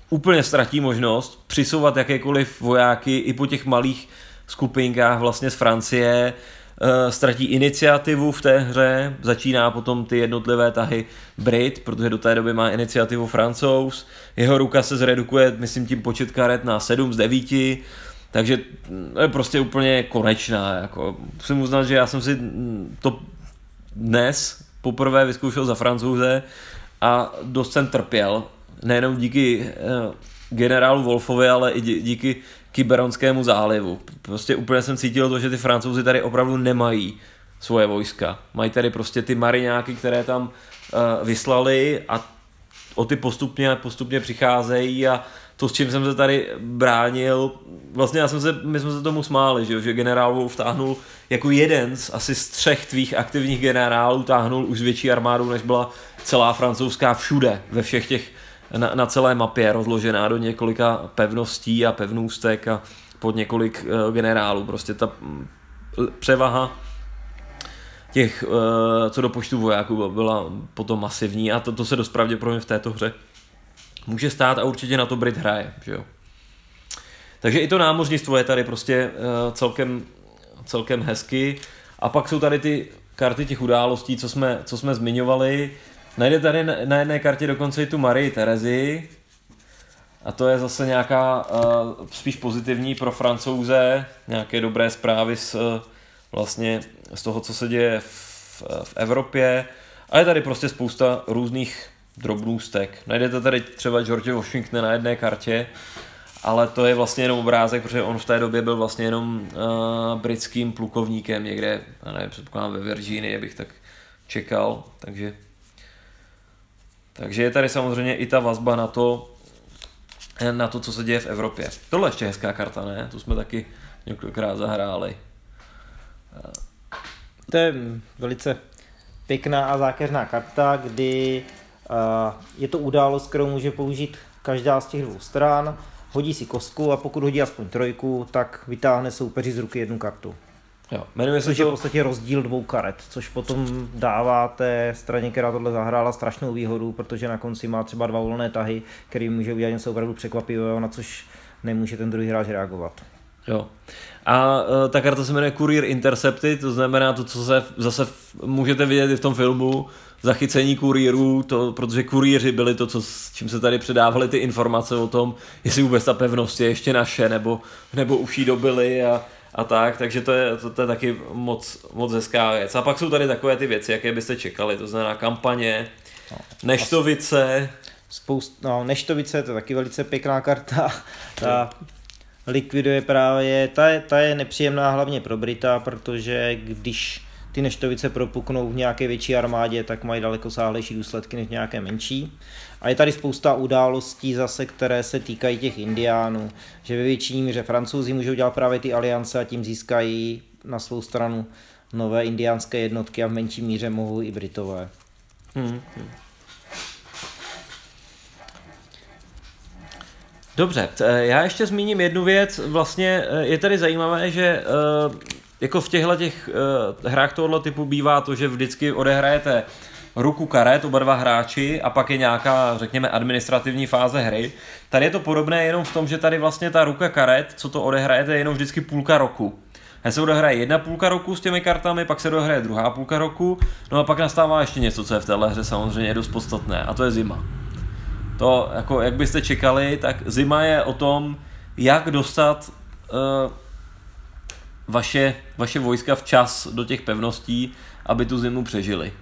úplně ztratí možnost přisouvat jakékoliv vojáky i po těch malých skupinkách vlastně z Francie, Eh, ztratí iniciativu v té hře, začíná potom ty jednotlivé tahy Brit, protože do té doby má iniciativu Francouz, jeho ruka se zredukuje, myslím tím počet karet na 7 z 9, takže je prostě úplně konečná. Jako. Musím uznat, že já jsem si to dnes poprvé vyzkoušel za francouze a dost jsem trpěl, nejenom díky uh, generálu Wolfovi, ale i díky Kyberonskému zálivu. Prostě úplně jsem cítil to, že ty francouzi tady opravdu nemají svoje vojska. Mají tady prostě ty mariňáky, které tam uh, vyslali a o ty postupně postupně přicházejí a to, s čím jsem se tady bránil, vlastně já jsem se, my jsme se tomu smáli, že, že generál vtáhnul jako jeden z asi z třech tvých aktivních generálů táhnul už větší armádu, než byla celá francouzská všude, ve všech těch, na, na celé mapě rozložená do několika pevností a pevnůstek a pod několik uh, generálů. Prostě ta mm, převaha těch, uh, co do počtu vojáků byla potom masivní a to, to se dost pravděpodobně v této hře může stát a určitě na to Brit hraje, že jo. Takže i to námořnictvo je tady prostě uh, celkem, celkem hezky. A pak jsou tady ty karty těch událostí, co jsme, co jsme zmiňovali. Najde tady na, na jedné kartě dokonce i tu Marii Terezi. A to je zase nějaká uh, spíš pozitivní pro francouze, nějaké dobré zprávy z, uh, vlastně z toho, co se děje v, v Evropě. A je tady prostě spousta různých drobnůstek. Najdete tady třeba George Washington na jedné kartě, ale to je vlastně jenom obrázek, protože on v té době byl vlastně jenom uh, britským plukovníkem někde, já nevím, předpokládám ve Virginii, bych tak čekal, takže takže je tady samozřejmě i ta vazba na to, na to, co se děje v Evropě. Tohle je ještě hezká karta, ne? Tu jsme taky několikrát zahráli. To je velice pěkná a zákeřná karta, kdy je to událost, kterou může použít každá z těch dvou stran, hodí si kostku a pokud hodí aspoň trojku, tak vytáhne soupeři z ruky jednu kartu. Jo, jmenuje se což to... je v podstatě rozdíl dvou karet, což potom dává té straně, která tohle zahrála, strašnou výhodu, protože na konci má třeba dva volné tahy, který může udělat něco opravdu překvapivého, na což nemůže ten druhý hráč reagovat. Jo. A uh, ta karta se jmenuje Courier Intercepty, to znamená to, co se zase můžete vidět i v tom filmu, zachycení kurýrů, to, protože kurýři byli to, co, s čím se tady předávali ty informace o tom, jestli vůbec ta pevnost je ještě naše, nebo, nebo už jí dobili a, a tak, takže to je, to, to je taky moc, moc hezká věc. A pak jsou tady takové ty věci, jaké byste čekali, to znamená kampaně, no, neštovice. Spoust, no, neštovice, to je taky velice pěkná karta. Ta likviduje právě, ta je, ta je nepříjemná hlavně pro Brita, protože když ty neštovice propuknou v nějaké větší armádě, tak mají daleko sáhlejší důsledky než nějaké menší. A je tady spousta událostí zase, které se týkají těch indiánů, že ve většině míře francouzi můžou dělat právě ty aliance a tím získají na svou stranu nové indiánské jednotky a v menší míře mohou i Britové. Hmm. Dobře, já ještě zmíním jednu věc. Vlastně eh, je tady zajímavé, že eh, jako v těchto těch uh, hrách tohoto typu bývá to, že vždycky odehrajete ruku karet, oba dva hráči a pak je nějaká, řekněme, administrativní fáze hry. Tady je to podobné jenom v tom, že tady vlastně ta ruka karet, co to odehrajete, je jenom vždycky půlka roku. Hned se odehraje jedna půlka roku s těmi kartami, pak se odehraje druhá půlka roku, no a pak nastává ještě něco, co je v téhle hře samozřejmě dost podstatné, a to je zima. To, jako, jak byste čekali, tak zima je o tom, jak dostat uh, vaše, vaše vojska včas do těch pevností, aby tu zimu přežili.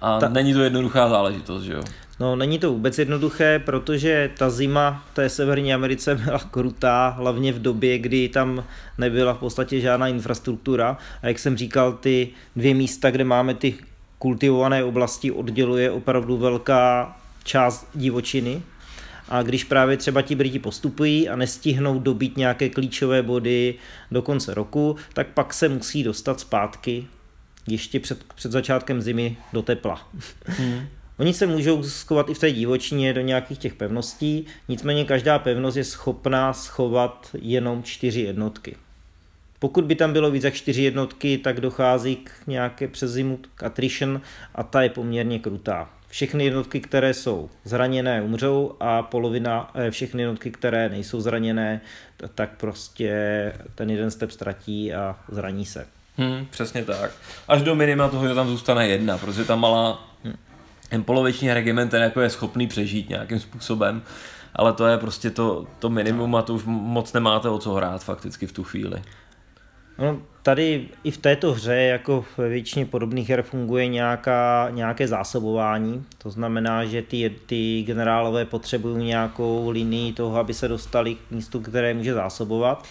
A ta... není to jednoduchá záležitost, že jo? No, není to vůbec jednoduché, protože ta zima v té Severní Americe byla krutá, hlavně v době, kdy tam nebyla v podstatě žádná infrastruktura. A jak jsem říkal, ty dvě místa, kde máme ty kultivované oblasti, odděluje opravdu velká část divočiny, a když právě třeba ti Briti postupují a nestihnou dobít nějaké klíčové body do konce roku, tak pak se musí dostat zpátky ještě před, před začátkem zimy do tepla. Hmm. Oni se můžou schovat i v té divočině do nějakých těch pevností, nicméně každá pevnost je schopná schovat jenom čtyři jednotky. Pokud by tam bylo víc jak čtyři jednotky, tak dochází k nějaké přes zimu k attrition a ta je poměrně krutá všechny jednotky, které jsou zraněné, umřou a polovina, eh, všechny jednotky, které nejsou zraněné, tak prostě ten jeden step ztratí a zraní se. Hmm, přesně tak. Až do minima toho, že tam zůstane jedna, protože ta malá hmm. poloviční regiment ten jako je schopný přežít nějakým způsobem, ale to je prostě to, to minimum a to už moc nemáte o co hrát fakticky v tu chvíli. No, tady i v této hře, jako ve většině podobných her, funguje nějaká, nějaké zásobování. To znamená, že ty, ty generálové potřebují nějakou linii toho, aby se dostali k místu, které může zásobovat.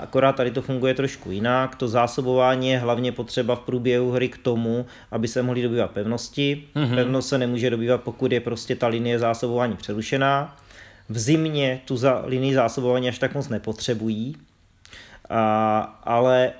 Akorát tady to funguje trošku jinak. To zásobování je hlavně potřeba v průběhu hry k tomu, aby se mohly dobývat pevnosti. Mm-hmm. Pevnost se nemůže dobývat, pokud je prostě ta linie zásobování přerušená. V zimě tu za, linii zásobování až tak moc nepotřebují, a, ale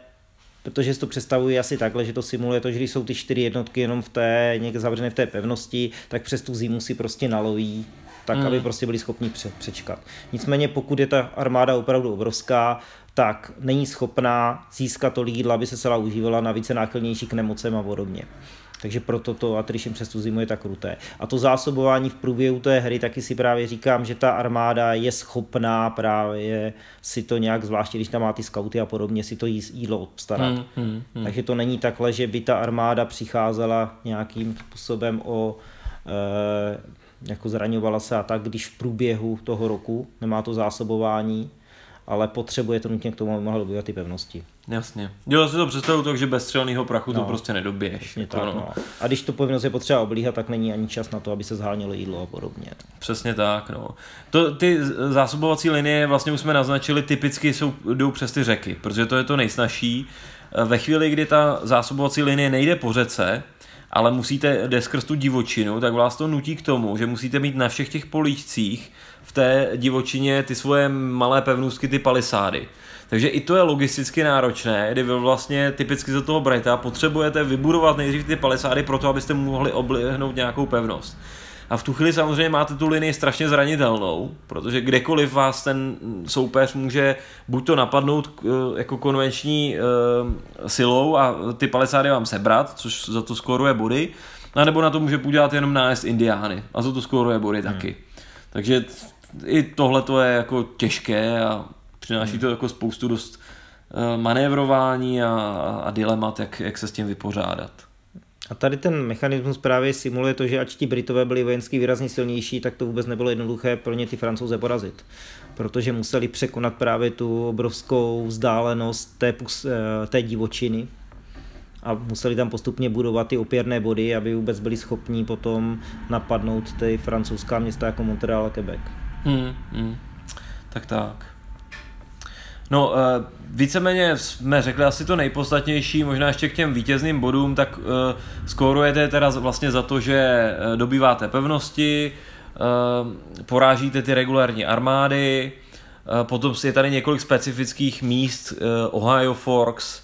protože si to představuji asi takhle, že to simuluje to, že když jsou ty čtyři jednotky jenom v té, někde zavřené v té pevnosti, tak přes tu zimu si prostě naloví tak, mm. aby prostě byli schopni pře- přečkat. Nicméně pokud je ta armáda opravdu obrovská, tak není schopná získat to jídla, aby se celá užívala na více náchylnější k nemocem a podobně. Takže proto to Attrition přes tu zimu je tak kruté. A to zásobování v průběhu té hry taky si právě říkám, že ta armáda je schopná právě si to nějak, zvláště když tam má ty skauty a podobně, si to jídlo obstarat. Hmm, hmm, hmm. Takže to není takhle, že by ta armáda přicházela nějakým způsobem o e, jako zraňovala se a tak, když v průběhu toho roku nemá to zásobování, ale potřebuje to nutně k tomu, aby mohla dobývat ty pevnosti. Jasně. Dělal si to představu tak, že bez střelného prachu no, to prostě nedobiješ. Jako tak, no. No. A když to pevnost je potřeba oblíhat, tak není ani čas na to, aby se zhánělo jídlo a podobně. Přesně tak. No. To, ty zásobovací linie vlastně už jsme naznačili, typicky jsou, jdou přes ty řeky, protože to je to nejsnažší. Ve chvíli, kdy ta zásobovací linie nejde po řece, ale musíte jde skrz tu divočinu, tak vás to nutí k tomu, že musíte mít na všech těch políčcích v té divočině ty svoje malé pevnůstky, ty palisády. Takže i to je logisticky náročné, kdy vy vlastně typicky za toho Brighta potřebujete vybudovat nejdřív ty palisády pro to, abyste mohli oblihnout nějakou pevnost. A v tu chvíli samozřejmě máte tu linii strašně zranitelnou, protože kdekoliv vás ten soupeř může buď to napadnout eh, jako konvenční uh, silou a ty palisády vám sebrat, což za to skóruje body, nebo na to může udělat jenom nájezd indiány a za to skóruje body hmm. taky. Takže i tohle to je jako těžké a přináší to jako spoustu dost uh, manévrování a, a dilemat, jak, jak se s tím vypořádat. A tady ten mechanismus právě simuluje to, že ač ti Britové byli vojensky výrazně silnější, tak to vůbec nebylo jednoduché pro ně ty Francouze porazit. Protože museli překonat právě tu obrovskou vzdálenost té, eh, té divočiny a museli tam postupně budovat ty opěrné body, aby vůbec byli schopní potom napadnout ty francouzská města jako Montreal a Quebec. Hmm, hmm. Tak tak. No, uh, víceméně jsme řekli asi to nejpodstatnější, možná ještě k těm vítězným bodům, tak uh, skórujete teda vlastně za to, že uh, dobýváte pevnosti, porážíte ty regulární armády, potom je tady několik specifických míst, Ohio Forks,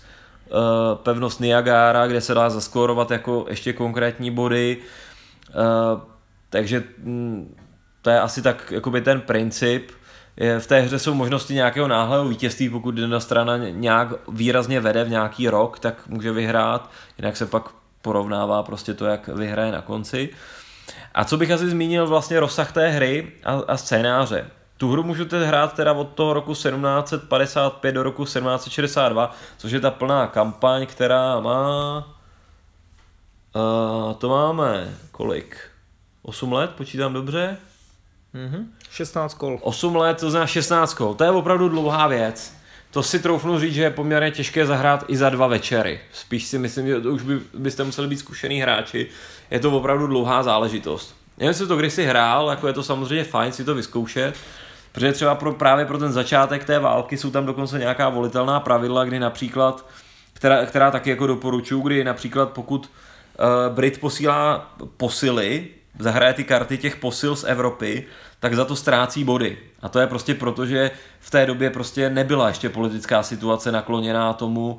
pevnost Niagara, kde se dá zaskórovat jako ještě konkrétní body, takže mm, to je asi tak jakoby ten princip, v té hře jsou možnosti nějakého náhlého vítězství, pokud jedna strana nějak výrazně vede v nějaký rok, tak může vyhrát, jinak se pak porovnává prostě to, jak vyhraje na konci. A co bych asi zmínil vlastně rozsah té hry a, a scénáře. Tu hru můžete hrát teda od toho roku 1755 do roku 1762, což je ta plná kampaň, která má... Uh, to máme kolik? 8 let, počítám dobře? Mm-hmm. 16 kol. 8 let, to znamená 16 kol. To je opravdu dlouhá věc. To si troufnu říct, že je poměrně těžké zahrát i za dva večery. Spíš si myslím, že to už by, byste museli být zkušený hráči. Je to opravdu dlouhá záležitost. Nevím, jestli to kdysi hrál, jako je to samozřejmě fajn si to vyzkoušet, protože třeba pro, právě pro ten začátek té války jsou tam dokonce nějaká volitelná pravidla, kdy například, která, která taky jako doporučuju, kdy například pokud uh, Brit posílá posily, zahraje ty karty těch posil z Evropy, tak za to ztrácí body. A to je prostě proto, že v té době prostě nebyla ještě politická situace nakloněná tomu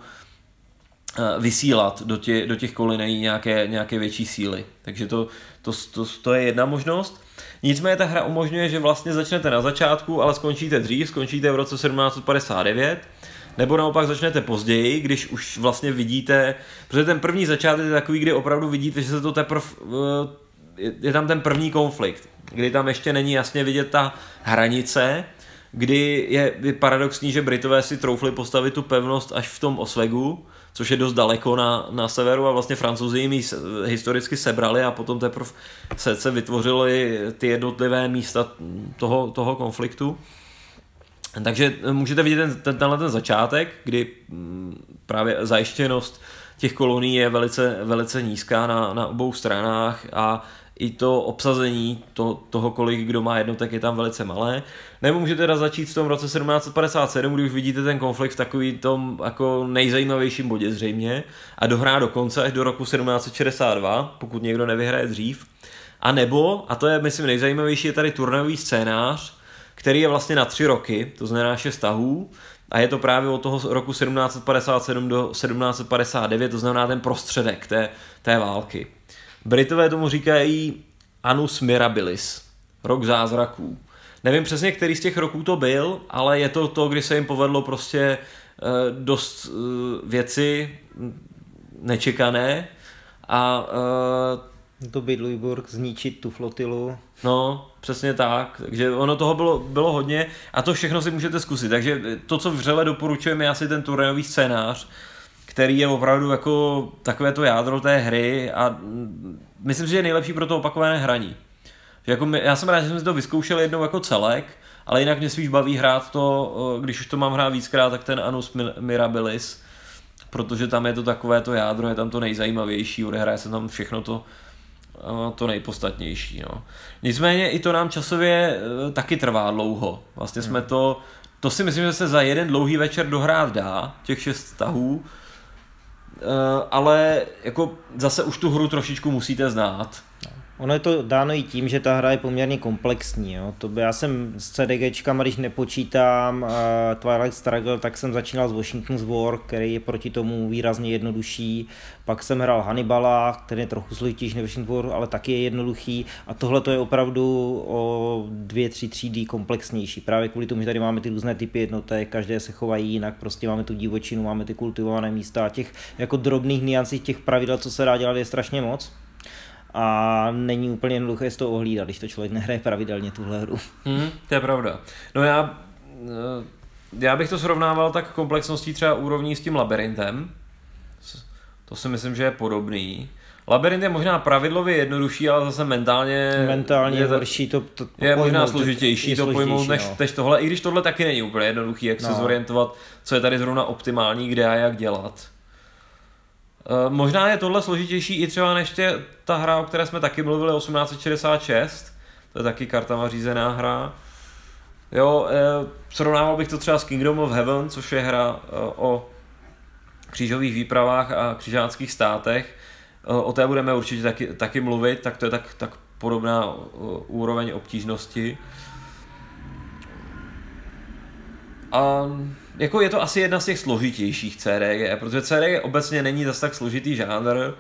eh, vysílat do, tě, do těch kolinejí nějaké, nějaké větší síly. Takže to, to, to, to je jedna možnost. Nicméně ta hra umožňuje, že vlastně začnete na začátku, ale skončíte dřív, skončíte v roce 1759, nebo naopak začnete později, když už vlastně vidíte, protože ten první začátek je takový, kdy opravdu vidíte, že se to teprve eh, je, tam ten první konflikt, kdy tam ještě není jasně vidět ta hranice, kdy je, je paradoxní, že Britové si troufli postavit tu pevnost až v tom Osvegu, což je dost daleko na, na severu a vlastně francouzi jim ji historicky sebrali a potom teprve se, se vytvořily ty jednotlivé místa toho, toho konfliktu. Takže můžete vidět ten, ten, tenhle ten začátek, kdy mm, právě zajištěnost těch kolonií je velice, velice nízká na, na obou stranách a i to obsazení to, toho, kolik kdo má jednotek, je tam velice malé. Nebo můžete teda začít v tom roce 1757, kdy už vidíte ten konflikt v takový tom jako nejzajímavějším bodě zřejmě a dohrá do konce až do roku 1762, pokud někdo nevyhraje dřív. A nebo, a to je myslím nejzajímavější, je tady turnajový scénář, který je vlastně na tři roky, to znamená šest tahů, a je to právě od toho roku 1757 do 1759, to znamená ten prostředek té, té války. Britové tomu říkají Anus Mirabilis, rok zázraků. Nevím přesně, který z těch roků to byl, ale je to to, kdy se jim povedlo prostě uh, dost uh, věci nečekané a uh, to by Louisburg zničit tu flotilu. No, přesně tak. Takže ono toho bylo, bylo hodně a to všechno si můžete zkusit. Takže to, co vřele doporučujeme, je asi ten turnajový scénář, který je opravdu jako takové to jádro té hry a myslím si, že je nejlepší pro to opakované hraní. Že jako my, já jsem rád, že jsem si to vyzkoušel jednou jako celek, ale jinak mě spíš baví hrát to, když už to mám hrát víckrát, tak ten Anus Mirabilis, protože tam je to takové to jádro, je tam to nejzajímavější, odehraje se tam všechno to, to nejpodstatnější. No. Nicméně i to nám časově e, taky trvá dlouho. Vlastně jsme hmm. to, to si myslím, že se za jeden dlouhý večer dohrát dá, těch šest tahů, Eh, ale jako zase už tu hru trošičku musíte znát. Ono je to dáno i tím, že ta hra je poměrně komplexní. Jo. To by, já jsem s CDGčkama, když nepočítám uh, Twilight Struggle, tak jsem začínal s Washington's War, který je proti tomu výrazně jednodušší. Pak jsem hrál Hannibala, který je trochu složitější než Washington's War, ale taky je jednoduchý. A tohle to je opravdu o dvě, tři třídy komplexnější. Právě kvůli tomu, že tady máme ty různé typy jednotek, každé se chovají jinak, prostě máme tu divočinu, máme ty kultivované místa a těch jako drobných niancí těch pravidel, co se dá dělat, je strašně moc a není úplně jednoduché z toho ohlídat, když to člověk nehraje pravidelně tuhle hru. Mm, to je pravda. No já, eh, já bych to srovnával tak komplexností třeba úrovní s tím labirintem. To si myslím, že je podobný. Labirint je možná pravidlově jednodušší, ale zase mentálně... Mentálně je horší to, to, to Je možná složitější je to pojmout než, no. než tohle, i když tohle taky není úplně jednoduchý, jak no. se zorientovat, co je tady zrovna optimální, kde a jak dělat. Eh, možná je tohle složitější i třeba než tě, ta hra, o které jsme taky mluvili, 1866. To je taky kartama řízená hra. Jo, eh, srovnával bych to třeba s Kingdom of Heaven, což je hra eh, o křížových výpravách a křižáckých státech. O té budeme určitě taky, taky mluvit, tak to je tak, tak podobná úroveň obtížnosti. A jako je to asi jedna z těch složitějších CDG, protože CDG obecně není zase tak složitý žánr,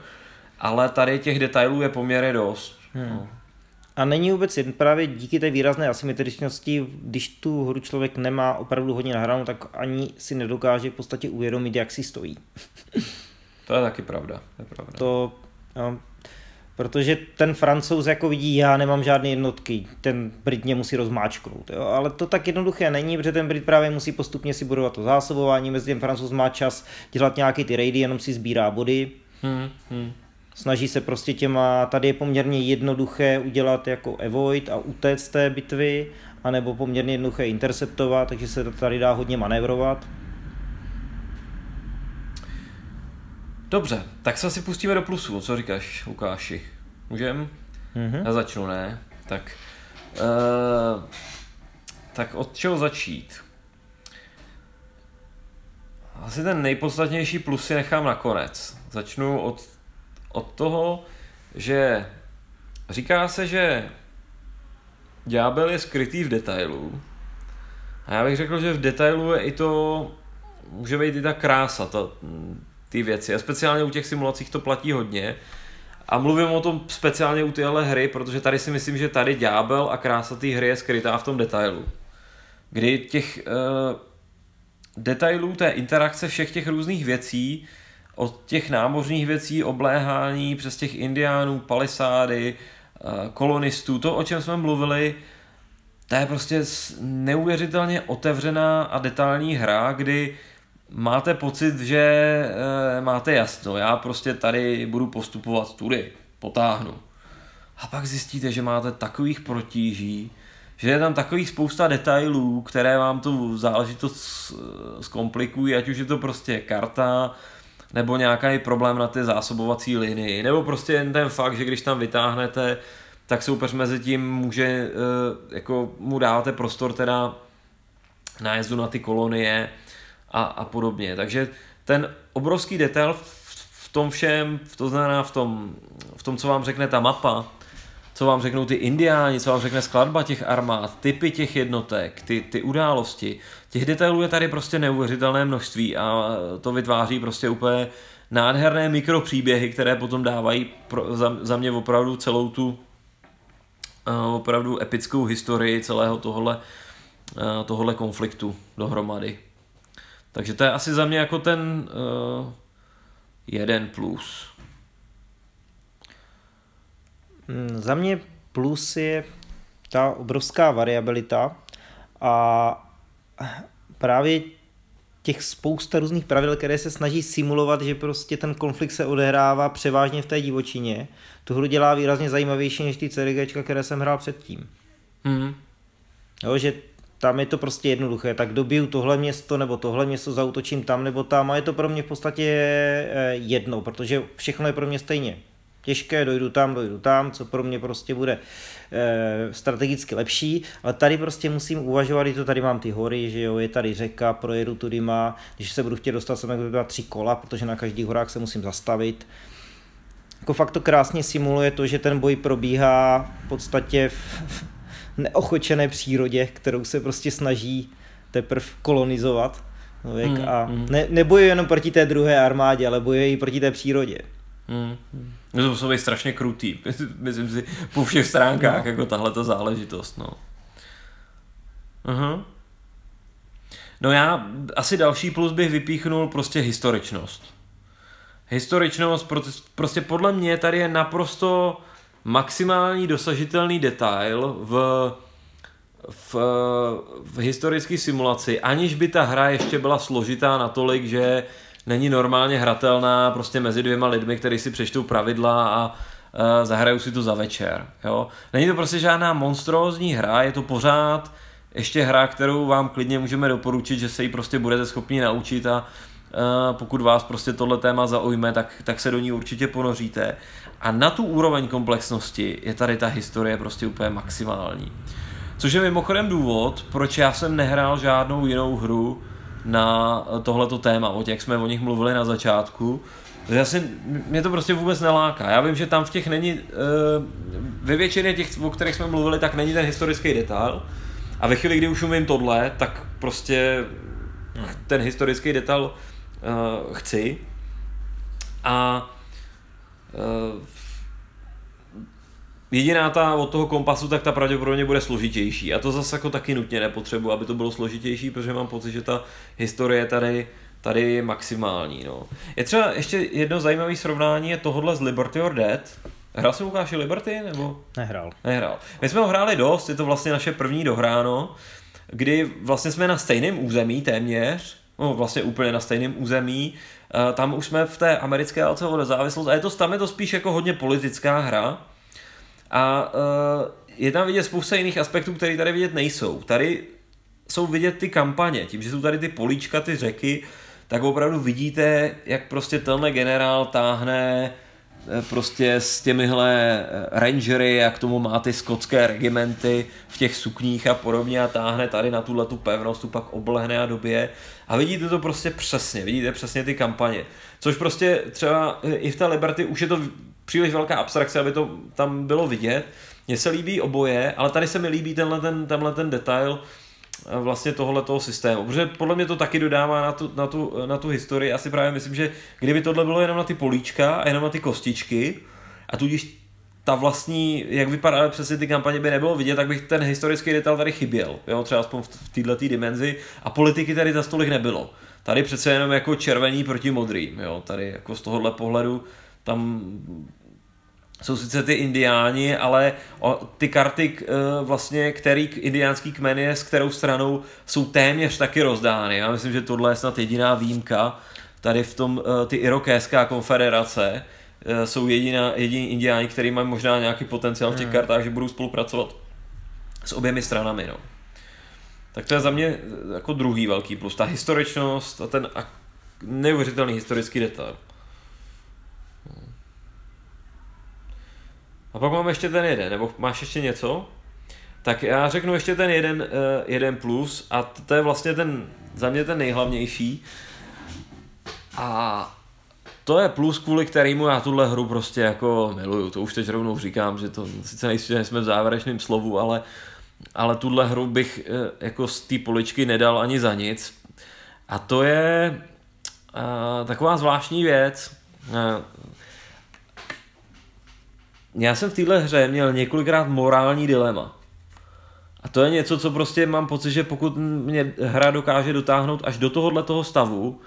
ale tady těch detailů je poměrně dost. Hmm. No. A není vůbec jen právě díky té výrazné asymetričnosti, když tu hru člověk nemá opravdu hodně nahranou, tak ani si nedokáže v podstatě uvědomit, jak si stojí. to je taky pravda. To, je pravda. to no, Protože ten francouz jako vidí, já nemám žádné jednotky, ten Brit mě musí rozmáčknout. Jo? Ale to tak jednoduché není, protože ten Brit právě musí postupně si budovat to zásobování, mezi tím francouz má čas dělat nějaký ty raidy, jenom si sbírá body. Hmm, hmm. Snaží se prostě těma, tady je poměrně jednoduché udělat jako avoid a utéct z té bitvy, anebo poměrně jednoduché interceptovat, takže se tady dá hodně manévrovat. Dobře, tak se asi pustíme do plusu. Co říkáš, Lukáši? Můžem? Mm-hmm. Já začnu, ne? Tak, uh, tak od čeho začít? Asi ten nejpodstatnější plus si nechám nakonec. Začnu od, od toho, že říká se, že ďábel je skrytý v detailu. A já bych řekl, že v detailu je i to, může být i ta krása, ta, ty věci. A speciálně u těch simulacích to platí hodně. A mluvím o tom speciálně u téhle hry, protože tady si myslím, že tady ďábel a krása té hry je skrytá v tom detailu. Kdy těch uh, detailů té interakce všech těch různých věcí, od těch námořních věcí, obléhání, přes těch indiánů, palisády, uh, kolonistů, to, o čem jsme mluvili, to je prostě neuvěřitelně otevřená a detailní hra, kdy máte pocit, že e, máte jasno, já prostě tady budu postupovat tudy, potáhnu. A pak zjistíte, že máte takových protíží, že je tam takový spousta detailů, které vám tu záležitost zkomplikují, ať už je to prostě karta, nebo nějaký problém na té zásobovací linii, nebo prostě jen ten fakt, že když tam vytáhnete, tak soupeř mezi tím může, eh, jako mu dáváte prostor teda nájezdu na ty kolonie a, a podobně. Takže ten obrovský detail v tom všem, to znamená v tom, v tom, co vám řekne ta mapa, co vám řeknou ty indiáni, co vám řekne skladba těch armád, typy těch jednotek, ty, ty události. Těch detailů je tady prostě neuvěřitelné množství a to vytváří prostě úplně nádherné mikropříběhy, které potom dávají pro, za, za mě opravdu celou tu uh, opravdu epickou historii celého tohle, uh, tohle konfliktu dohromady. Takže to je asi za mě jako ten uh, jeden plus. Hmm, za mě plus je ta obrovská variabilita a právě těch spousta různých pravidel, které se snaží simulovat, že prostě ten konflikt se odehrává převážně v té divočině. Tu hru dělá výrazně zajímavější než ty CDG, které jsem hrál předtím. Mm. Jo, že tam je to prostě jednoduché, tak dobiju tohle město nebo tohle město, zautočím tam nebo tam a je to pro mě v podstatě eh, jedno, protože všechno je pro mě stejně těžké, dojdu tam, dojdu tam, co pro mě prostě bude e, strategicky lepší, ale tady prostě musím uvažovat, to tady mám ty hory, že jo, je tady řeka, projedu tudy má, když se budu chtět dostat sem, tak tři kola, protože na každých horách se musím zastavit. Jako fakt to krásně simuluje to, že ten boj probíhá v podstatě v neochočené přírodě, kterou se prostě snaží teprve kolonizovat. No, mm, a mm. Ne, nebojuje jenom proti té druhé armádě, ale bojuje i proti té přírodě. Mm. No to být strašně krutý, myslím si, po všech stránkách, no. jako tahle ta záležitost, no. Uh-huh. No já asi další plus bych vypíchnul prostě historičnost. Historičnost, prostě podle mě tady je naprosto maximální dosažitelný detail v, v, v historické simulaci, aniž by ta hra ještě byla složitá natolik, že není normálně hratelná prostě mezi dvěma lidmi, kteří si přečtou pravidla a uh, zahrajou si to za večer. Jo? Není to prostě žádná monstrózní hra, je to pořád ještě hra, kterou vám klidně můžeme doporučit, že se ji prostě budete schopni naučit a pokud vás prostě tohle téma zaujme, tak, tak se do ní určitě ponoříte. A na tu úroveň komplexnosti je tady ta historie prostě úplně maximální. Což je mimochodem důvod, proč já jsem nehrál žádnou jinou hru, na tohleto téma, o jak jsme o nich mluvili na začátku. Já si, mě to prostě vůbec neláká. Já vím, že tam v těch není, uh, ve většině těch, o kterých jsme mluvili, tak není ten historický detail. A ve chvíli, kdy už umím tohle, tak prostě ten historický detail uh, chci. A uh, Jediná ta od toho kompasu, tak ta pravděpodobně bude složitější. A to zase jako taky nutně nepotřebuji, aby to bylo složitější, protože mám pocit, že ta historie tady, tady je maximální. No. Je třeba ještě jedno zajímavé srovnání je tohle z Liberty or Dead. Hrál jsi Lukáši Liberty? Nebo? Nehrál. Nehrál. My jsme ho hráli dost, je to vlastně naše první dohráno, kdy vlastně jsme na stejném území téměř, no vlastně úplně na stejném území, tam už jsme v té americké válce o nezávislost a je to, tam je to spíš jako hodně politická hra, a uh, je tam vidět spousta jiných aspektů, které tady vidět nejsou. Tady jsou vidět ty kampaně, tím, že jsou tady ty políčka, ty řeky, tak opravdu vidíte, jak prostě tenhle generál táhne eh, prostě s těmihle eh, rangery a k tomu má ty skotské regimenty v těch sukních a podobně a táhne tady na tuhle tu pevnost, tu pak oblehne a době a vidíte to prostě přesně, vidíte přesně ty kampaně. Což prostě třeba i v té Liberty už je to příliš velká abstrakce, aby to tam bylo vidět. Mně se líbí oboje, ale tady se mi líbí tenhle ten, tenhle ten detail eh, vlastně tohle toho systému, protože podle mě to taky dodává na tu, na, tu, na tu historii. Asi právě myslím, že kdyby tohle bylo jenom na ty políčka a jenom na ty kostičky a tudíž ta vlastní, jak vypadaly přesně ty kampaně by nebylo vidět, tak bych ten historický detail tady chyběl, jo, třeba aspoň v, v této dimenzi a politiky tady za stolik nebylo. Tady přece jenom jako červený proti modrým, jo, tady jako z tohohle pohledu tam jsou sice ty indiáni, ale ty karty eh, vlastně, který indiánský kmen je s kterou stranou, jsou téměř taky rozdány. Já myslím, že tohle je snad jediná výjimka. Tady v tom eh, ty Irokéská konfederace eh, jsou jediná, jediní indiáni, který mají možná nějaký potenciál v těch hmm. kartách, že budou spolupracovat s oběmi stranami, no. Tak to je za mě jako druhý velký plus. Ta historičnost a ten neuvěřitelný historický detail. A pak máme ještě ten jeden, nebo máš ještě něco? Tak já řeknu ještě ten jeden, uh, jeden plus a to je vlastně ten, za mě ten nejhlavnější. A to je plus, kvůli kterému já tuhle hru prostě jako miluju. To už teď rovnou říkám, že to sice nejsme, jsme v závěrečném slovu, ale, ale tuhle hru bych uh, jako z té poličky nedal ani za nic. A to je uh, taková zvláštní věc. Uh, já jsem v téhle hře měl několikrát morální dilema. A to je něco, co prostě mám pocit, že pokud mě hra dokáže dotáhnout až do tohohle toho stavu,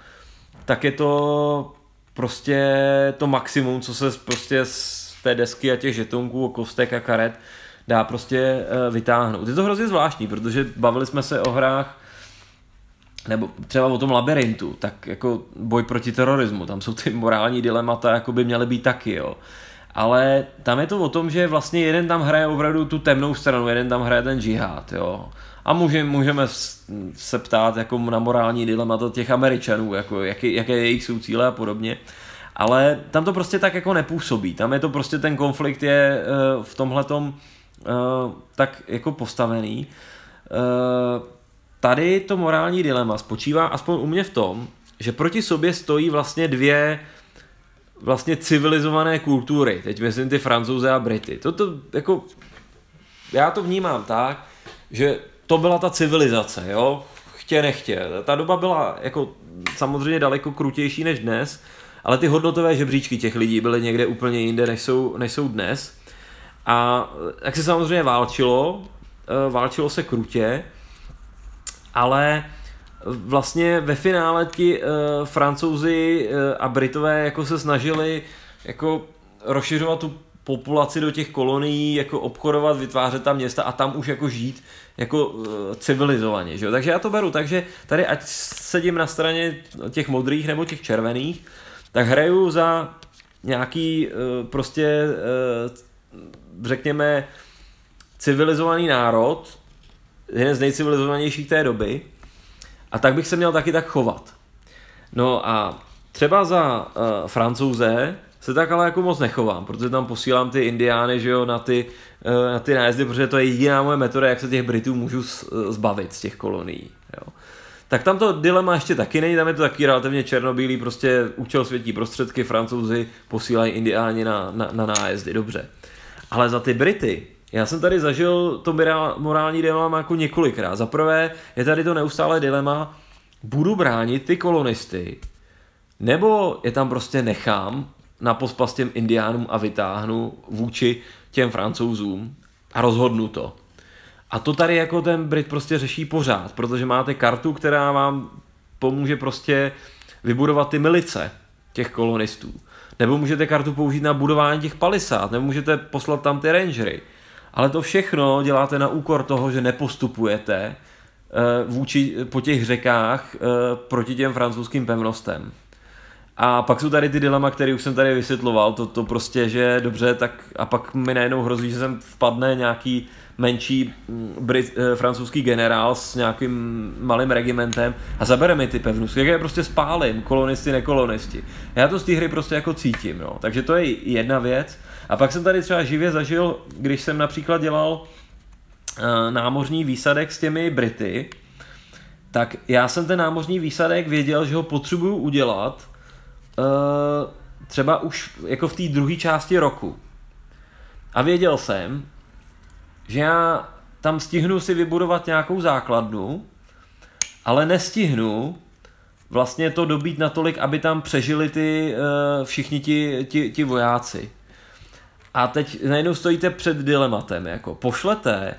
tak je to prostě to maximum, co se prostě z té desky a těch žetonků, kostek a karet dá prostě eh, vytáhnout. Je to hrozně zvláštní, protože bavili jsme se o hrách nebo třeba o tom labirintu, tak jako boj proti terorismu, tam jsou ty morální dilemata, jako by měly být taky, jo ale tam je to o tom, že vlastně jeden tam hraje opravdu tu temnou stranu, jeden tam hraje ten džihad, jo. A můžeme, můžeme se ptát jako na morální dilemata těch Američanů, jako jaký, jaké je jejich jsou cíle a podobně. Ale tam to prostě tak jako nepůsobí. Tam je to prostě ten konflikt je uh, v tomhletom uh, tak jako postavený. Uh, tady to morální dilema spočívá aspoň u mě v tom, že proti sobě stojí vlastně dvě vlastně civilizované kultury, teď myslím ty francouze a Brity. Toto jako, já to vnímám tak, že to byla ta civilizace, jo, chtě nechtě. Ta doba byla jako samozřejmě daleko krutější než dnes, ale ty hodnotové žebříčky těch lidí byly někde úplně jinde, než jsou, než jsou dnes. A jak se samozřejmě válčilo, eh, válčilo se krutě, ale vlastně ve finále ti uh, francouzi uh, a britové jako se snažili jako rozšiřovat tu populaci do těch kolonií, jako obchodovat, vytvářet tam města a tam už jako žít jako uh, civilizovaně. Že? Takže já to beru takže tady ať sedím na straně těch modrých nebo těch červených, tak hraju za nějaký uh, prostě uh, řekněme civilizovaný národ, jeden z nejcivilizovanějších té doby, a tak bych se měl taky tak chovat. No a třeba za uh, francouze se tak ale jako moc nechovám, protože tam posílám ty indiány, že jo, na ty, uh, na ty nájezdy, protože to je jediná moje metoda, jak se těch Britů můžu zbavit z těch kolonií. Jo. Tak tam to dilema ještě taky není, tam je to taky relativně černobílý, prostě účel světí prostředky, francouzi posílají indiáni na, na, na nájezdy, dobře. Ale za ty Brity, já jsem tady zažil to morální dilema jako několikrát. Za prvé je tady to neustále dilema, budu bránit ty kolonisty, nebo je tam prostě nechám na pospas těm indiánům a vytáhnu vůči těm francouzům a rozhodnu to. A to tady jako ten Brit prostě řeší pořád, protože máte kartu, která vám pomůže prostě vybudovat ty milice těch kolonistů. Nebo můžete kartu použít na budování těch palisád, nebo můžete poslat tam ty rangery. Ale to všechno děláte na úkor toho, že nepostupujete eh, vůči, po těch řekách eh, proti těm francouzským pevnostem. A pak jsou tady ty dilema, které už jsem tady vysvětloval, to, to prostě, že dobře, tak a pak mi najednou hrozí, že sem vpadne nějaký menší mm, brit, eh, francouzský generál s nějakým malým regimentem a zabere mi ty pevnosti, jak je prostě spálím, kolonisti, nekolonisti. Já to z té hry prostě jako cítím, no. takže to je jedna věc. A pak jsem tady třeba živě zažil, když jsem například dělal uh, námořní výsadek s těmi Brity, tak já jsem ten námořní výsadek věděl, že ho potřebuju udělat uh, třeba už jako v té druhé části roku. A věděl jsem, že já tam stihnu si vybudovat nějakou základnu, ale nestihnu vlastně to dobít natolik, aby tam přežili ty uh, všichni ti, ti, ti vojáci. A teď najednou stojíte před dilematem, jako pošlete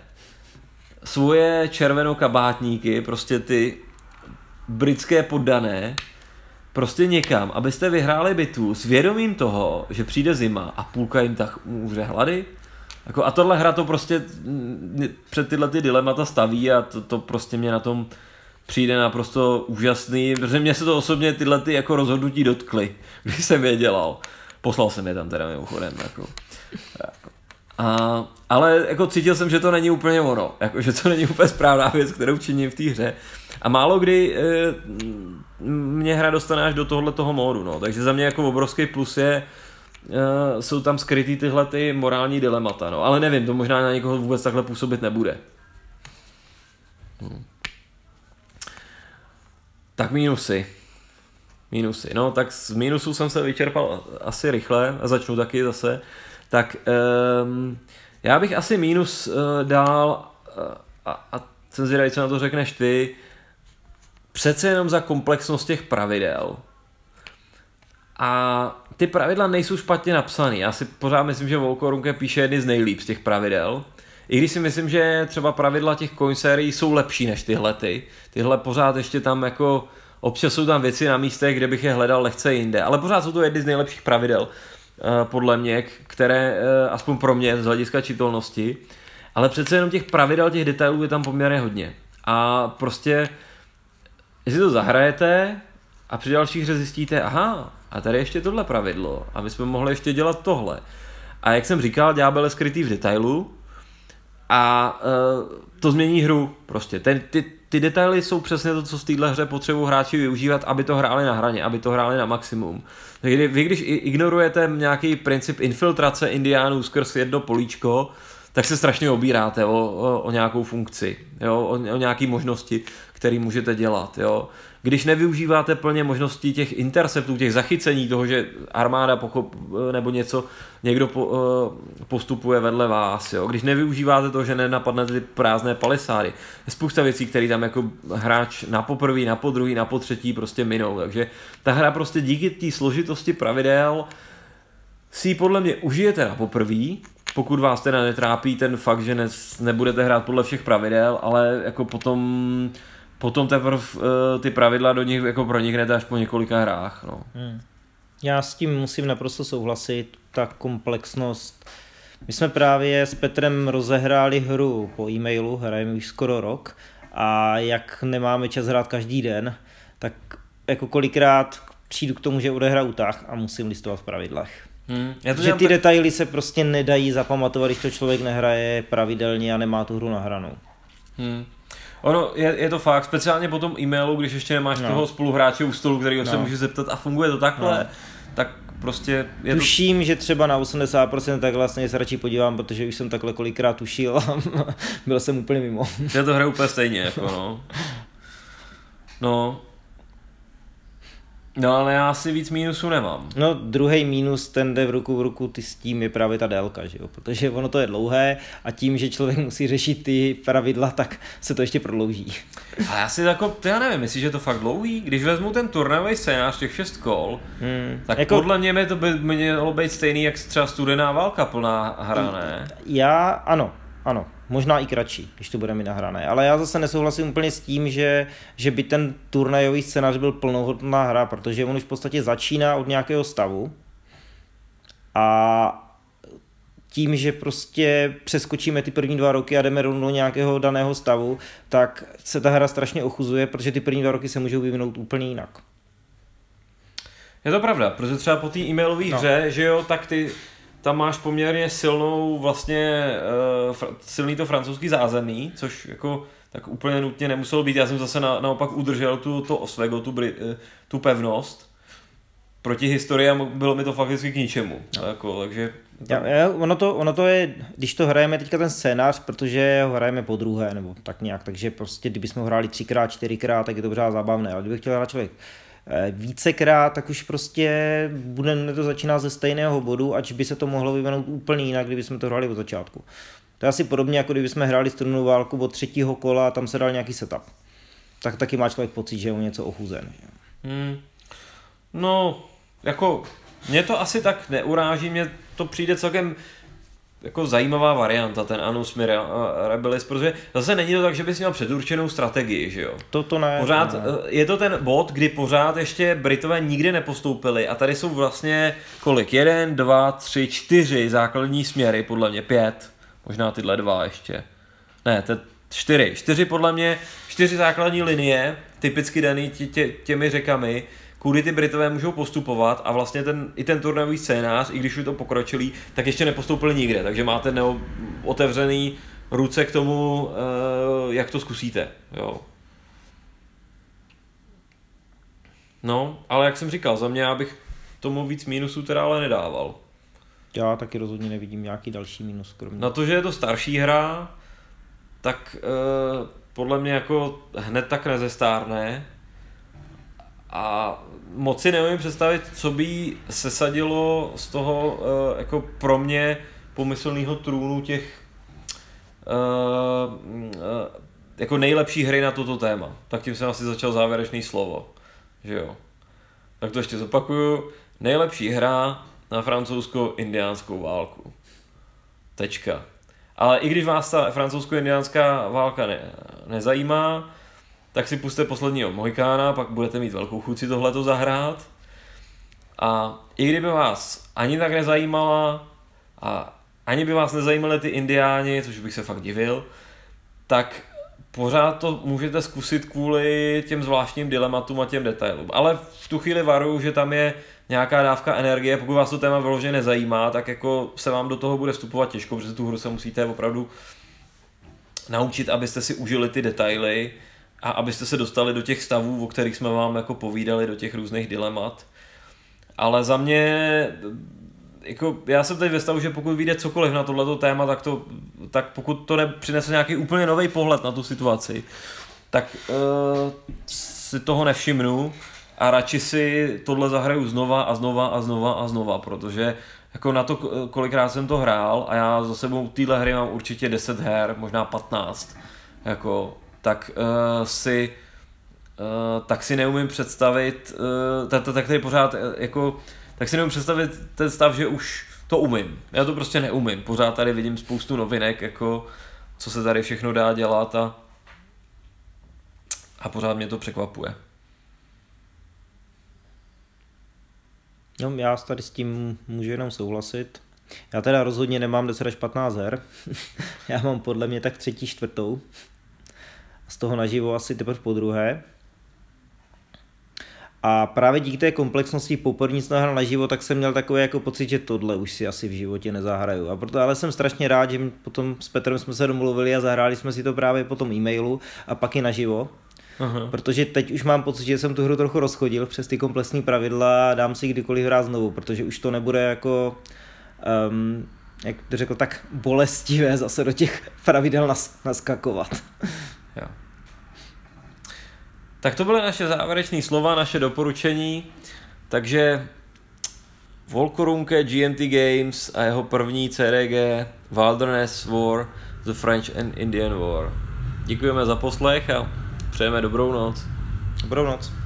svoje červenokabátníky, prostě ty britské poddané, prostě někam, abyste vyhráli bitvu s vědomím toho, že přijde zima a půlka jim tak umře hlady. Jako, a tohle hra to prostě před tyhle ty dilemata staví a to, to prostě mě na tom přijde naprosto úžasný, protože mě se to osobně tyhle ty jako rozhodnutí dotkly, když jsem je dělal. Poslal jsem je tam teda mimochodem. Jako. A, ale jako cítil jsem, že to není úplně ono, jako, že to není úplně správná věc, kterou činím v té hře. A málo kdy e, mě hra dostane až do tohle toho módu, no. takže za mě jako obrovský plus je, e, jsou tam skrytý tyhle ty morální dilemata, no. ale nevím, to možná na někoho vůbec takhle působit nebude. Hmm. Tak mínusy. Mínusy. No, tak z mínusů jsem se vyčerpal asi rychle a začnu taky zase. Tak um, já bych asi mínus uh, dal uh, a, a jsem zvědavý, co na to řekneš ty, přece jenom za komplexnost těch pravidel. A ty pravidla nejsou špatně napsané. Já si pořád myslím, že Volkorunke píše jedny z nejlíp z těch pravidel. I když si myslím, že třeba pravidla těch coin sérií jsou lepší než tyhle ty. Tyhle pořád ještě tam jako občas jsou tam věci na místech, kde bych je hledal lehce jinde, ale pořád jsou to jedny z nejlepších pravidel, eh, podle mě, které, eh, aspoň pro mě, z hlediska čitelnosti, ale přece jenom těch pravidel, těch detailů je tam poměrně hodně. A prostě, jestli to zahrajete a při dalších hře zjistíte, aha, a tady ještě tohle pravidlo, a my jsme mohli ještě dělat tohle. A jak jsem říkal, ďábel je skrytý v detailu, a uh, to změní hru prostě. Ten, ty, ty detaily jsou přesně to, co v téhle hře potřebují hráči využívat, aby to hráli na hraně, aby to hráli na maximum. Takže vy, když ignorujete nějaký princip infiltrace indiánů skrz jedno políčko, tak se strašně obíráte o, o, o nějakou funkci, jo, o, o nějaké možnosti, které můžete dělat. Jo když nevyužíváte plně možností těch interceptů, těch zachycení toho, že armáda pochop, nebo něco, někdo po, eh, postupuje vedle vás, jo? když nevyužíváte to, že nenapadnete ty prázdné palisády, je spousta věcí, které tam jako hráč na poprvý, na podruhý, na potřetí prostě minou, takže ta hra prostě díky té složitosti pravidel si ji podle mě užijete na poprvý, pokud vás teda netrápí ten fakt, že ne, nebudete hrát podle všech pravidel, ale jako potom potom teprve uh, ty pravidla do nich jako proniknete až po několika hrách. No. Hmm. Já s tím musím naprosto souhlasit, ta komplexnost. My jsme právě s Petrem rozehráli hru po e-mailu, hrajeme už skoro rok a jak nemáme čas hrát každý den, tak jako kolikrát přijdu k tomu, že odehraju tah a musím listovat v pravidlech. Hmm. Já to že ty tak... detaily se prostě nedají zapamatovat, když to člověk nehraje pravidelně a nemá tu hru nahranou. Hmm. Ono je, je to fakt, speciálně po tom e-mailu, když ještě nemáš no. toho spoluhráče u stolu, který no. se může zeptat a funguje to takhle, no. tak prostě je Tuším, to... že třeba na 80% tak vlastně se radši podívám, protože už jsem takhle kolikrát tušil a byl jsem úplně mimo. Já to hraje úplně stejně, jako no. No, No ale já si víc mínusů nemám. No druhý mínus, ten jde v ruku v ruku ty s tím je právě ta délka, že jo? protože ono to je dlouhé a tím, že člověk musí řešit ty pravidla, tak se to ještě prodlouží. A já si jako, já nevím, myslíš, že je to fakt dlouhý? Když vezmu ten turnajový scénář, těch šest kol, hmm. tak jako... podle mě by to by mělo být stejný, jak třeba studená válka plná hra, ne? Já, ano, ano, možná i kratší, když to bude mít nahrané. Ale já zase nesouhlasím úplně s tím, že, že by ten turnajový scénář byl plnohodnotná hra, protože on už v podstatě začíná od nějakého stavu a tím, že prostě přeskočíme ty první dva roky a jdeme rovnou do nějakého daného stavu, tak se ta hra strašně ochuzuje, protože ty první dva roky se můžou vyvinout úplně jinak. Je to pravda, protože třeba po té e-mailové no. hře, že jo, tak ty tam máš poměrně silnou vlastně uh, silný to francouzský zázemí, což jako tak úplně nutně nemuselo být. Já jsem zase na, naopak udržel tu, to Oswego, tu, uh, tu pevnost proti historii a bylo mi to fakticky k ničemu. No. Jako, takže to... Já, já, ono, to, ono to je, když to hrajeme teďka ten scénář, protože ho hrajeme po druhé, nebo tak nějak, takže prostě kdybychom ho hráli třikrát, čtyřikrát, tak je to pořád zábavné, ale kdybych chtěl hrát člověk Eh, vícekrát, tak už prostě budeme to začínat ze stejného bodu, ať by se to mohlo vyvinout úplně jinak, kdyby jsme to hráli od začátku. To je asi podobně, jako kdyby jsme hráli strunou válku od třetího kola a tam se dal nějaký setup. Tak taky má člověk pocit, že je o něco ochuzen. Hmm. No, jako, mě to asi tak neuráží, mě to přijde celkem jako zajímavá varianta, ten Anus Mirabilis, protože zase není to tak, že bys měl předurčenou strategii, že jo? To to ne. Pořád, ne. Eh, je to ten bod, kdy pořád ještě Britové nikdy nepostoupili a tady jsou vlastně kolik? Jeden, dva, tři, čtyři základní směry, podle mě pět, možná tyhle dva ještě. Ne, to čtyři. Čtyři podle mě, čtyři základní linie, typicky daný tě, tě, těmi řekami, kudy ty Britové můžou postupovat a vlastně ten, i ten turnajový scénář, i když už to pokročilý, tak ještě nepostoupili nikde, takže máte neo, otevřený ruce k tomu, uh, jak to zkusíte. Jo. No, ale jak jsem říkal, za mě já bych tomu víc mínusů teda ale nedával. Já taky rozhodně nevidím nějaký další mínus. Kromě... Na to, že je to starší hra, tak uh, podle mě jako hned tak nezestárne a moc si neumím představit, co by sesadilo z toho uh, jako pro mě pomyslného trůnu těch uh, uh, jako nejlepší hry na toto téma. Tak tím jsem asi začal závěrečný slovo. Že jo. Tak to ještě zopakuju. Nejlepší hra na francouzsko-indiánskou válku. Tečka. Ale i když vás ta francouzsko-indiánská válka ne, nezajímá, tak si puste posledního Mohikána, pak budete mít velkou chuť si tohleto zahrát. A i kdyby vás ani tak nezajímala a ani by vás nezajímaly ty indiáni, což bych se fakt divil, tak pořád to můžete zkusit kvůli těm zvláštním dilematům a těm detailům. Ale v tu chvíli varuju, že tam je nějaká dávka energie, pokud vás to téma vyloženě nezajímá, tak jako se vám do toho bude vstupovat těžko, protože tu hru se musíte opravdu naučit, abyste si užili ty detaily a abyste se dostali do těch stavů, o kterých jsme vám jako povídali, do těch různých dilemat. Ale za mě jako, já jsem teď ve stavu, že pokud vyjde cokoliv na tohleto téma, tak, to, tak pokud to nepřinese nějaký úplně nový pohled na tu situaci, tak uh, si toho nevšimnu a radši si tohle zahraju znova a znova a znova a znova, protože jako na to, kolikrát jsem to hrál a já za sebou téhle hry mám určitě 10 her, možná 15, jako, tak uh, si uh, tak si neumím představit, uh, tak, tak tady pořád jako tak si nemůžu představit ten stav, že už to umím. Já to prostě neumím. Pořád tady vidím spoustu novinek, jako co se tady všechno dá dělat a, a pořád mě to překvapuje. No, já tady s tím můžu jenom souhlasit. Já teda rozhodně nemám 10 až 15 her. já mám podle mě tak třetí, čtvrtou. Z toho naživo asi teprve po druhé. A právě díky té komplexnosti poprvé jsem hrál naživo, tak jsem měl takový jako pocit, že tohle už si asi v životě nezahraju. A proto ale jsem strašně rád, že potom s Petrem jsme se domluvili a zahráli jsme si to právě po tom e-mailu a pak i naživo. Aha. Protože teď už mám pocit, že jsem tu hru trochu rozchodil přes ty komplexní pravidla a dám si kdykoliv hrát znovu, protože už to nebude jako um, jak to řekl, tak bolestivé zase do těch pravidel nas, naskakovat. Jo. Tak to byly naše závěrečné slova, naše doporučení. Takže Volkorunke GMT Games a jeho první CDG Wilderness War, The French and Indian War. Děkujeme za poslech a přejeme dobrou noc. Dobrou noc.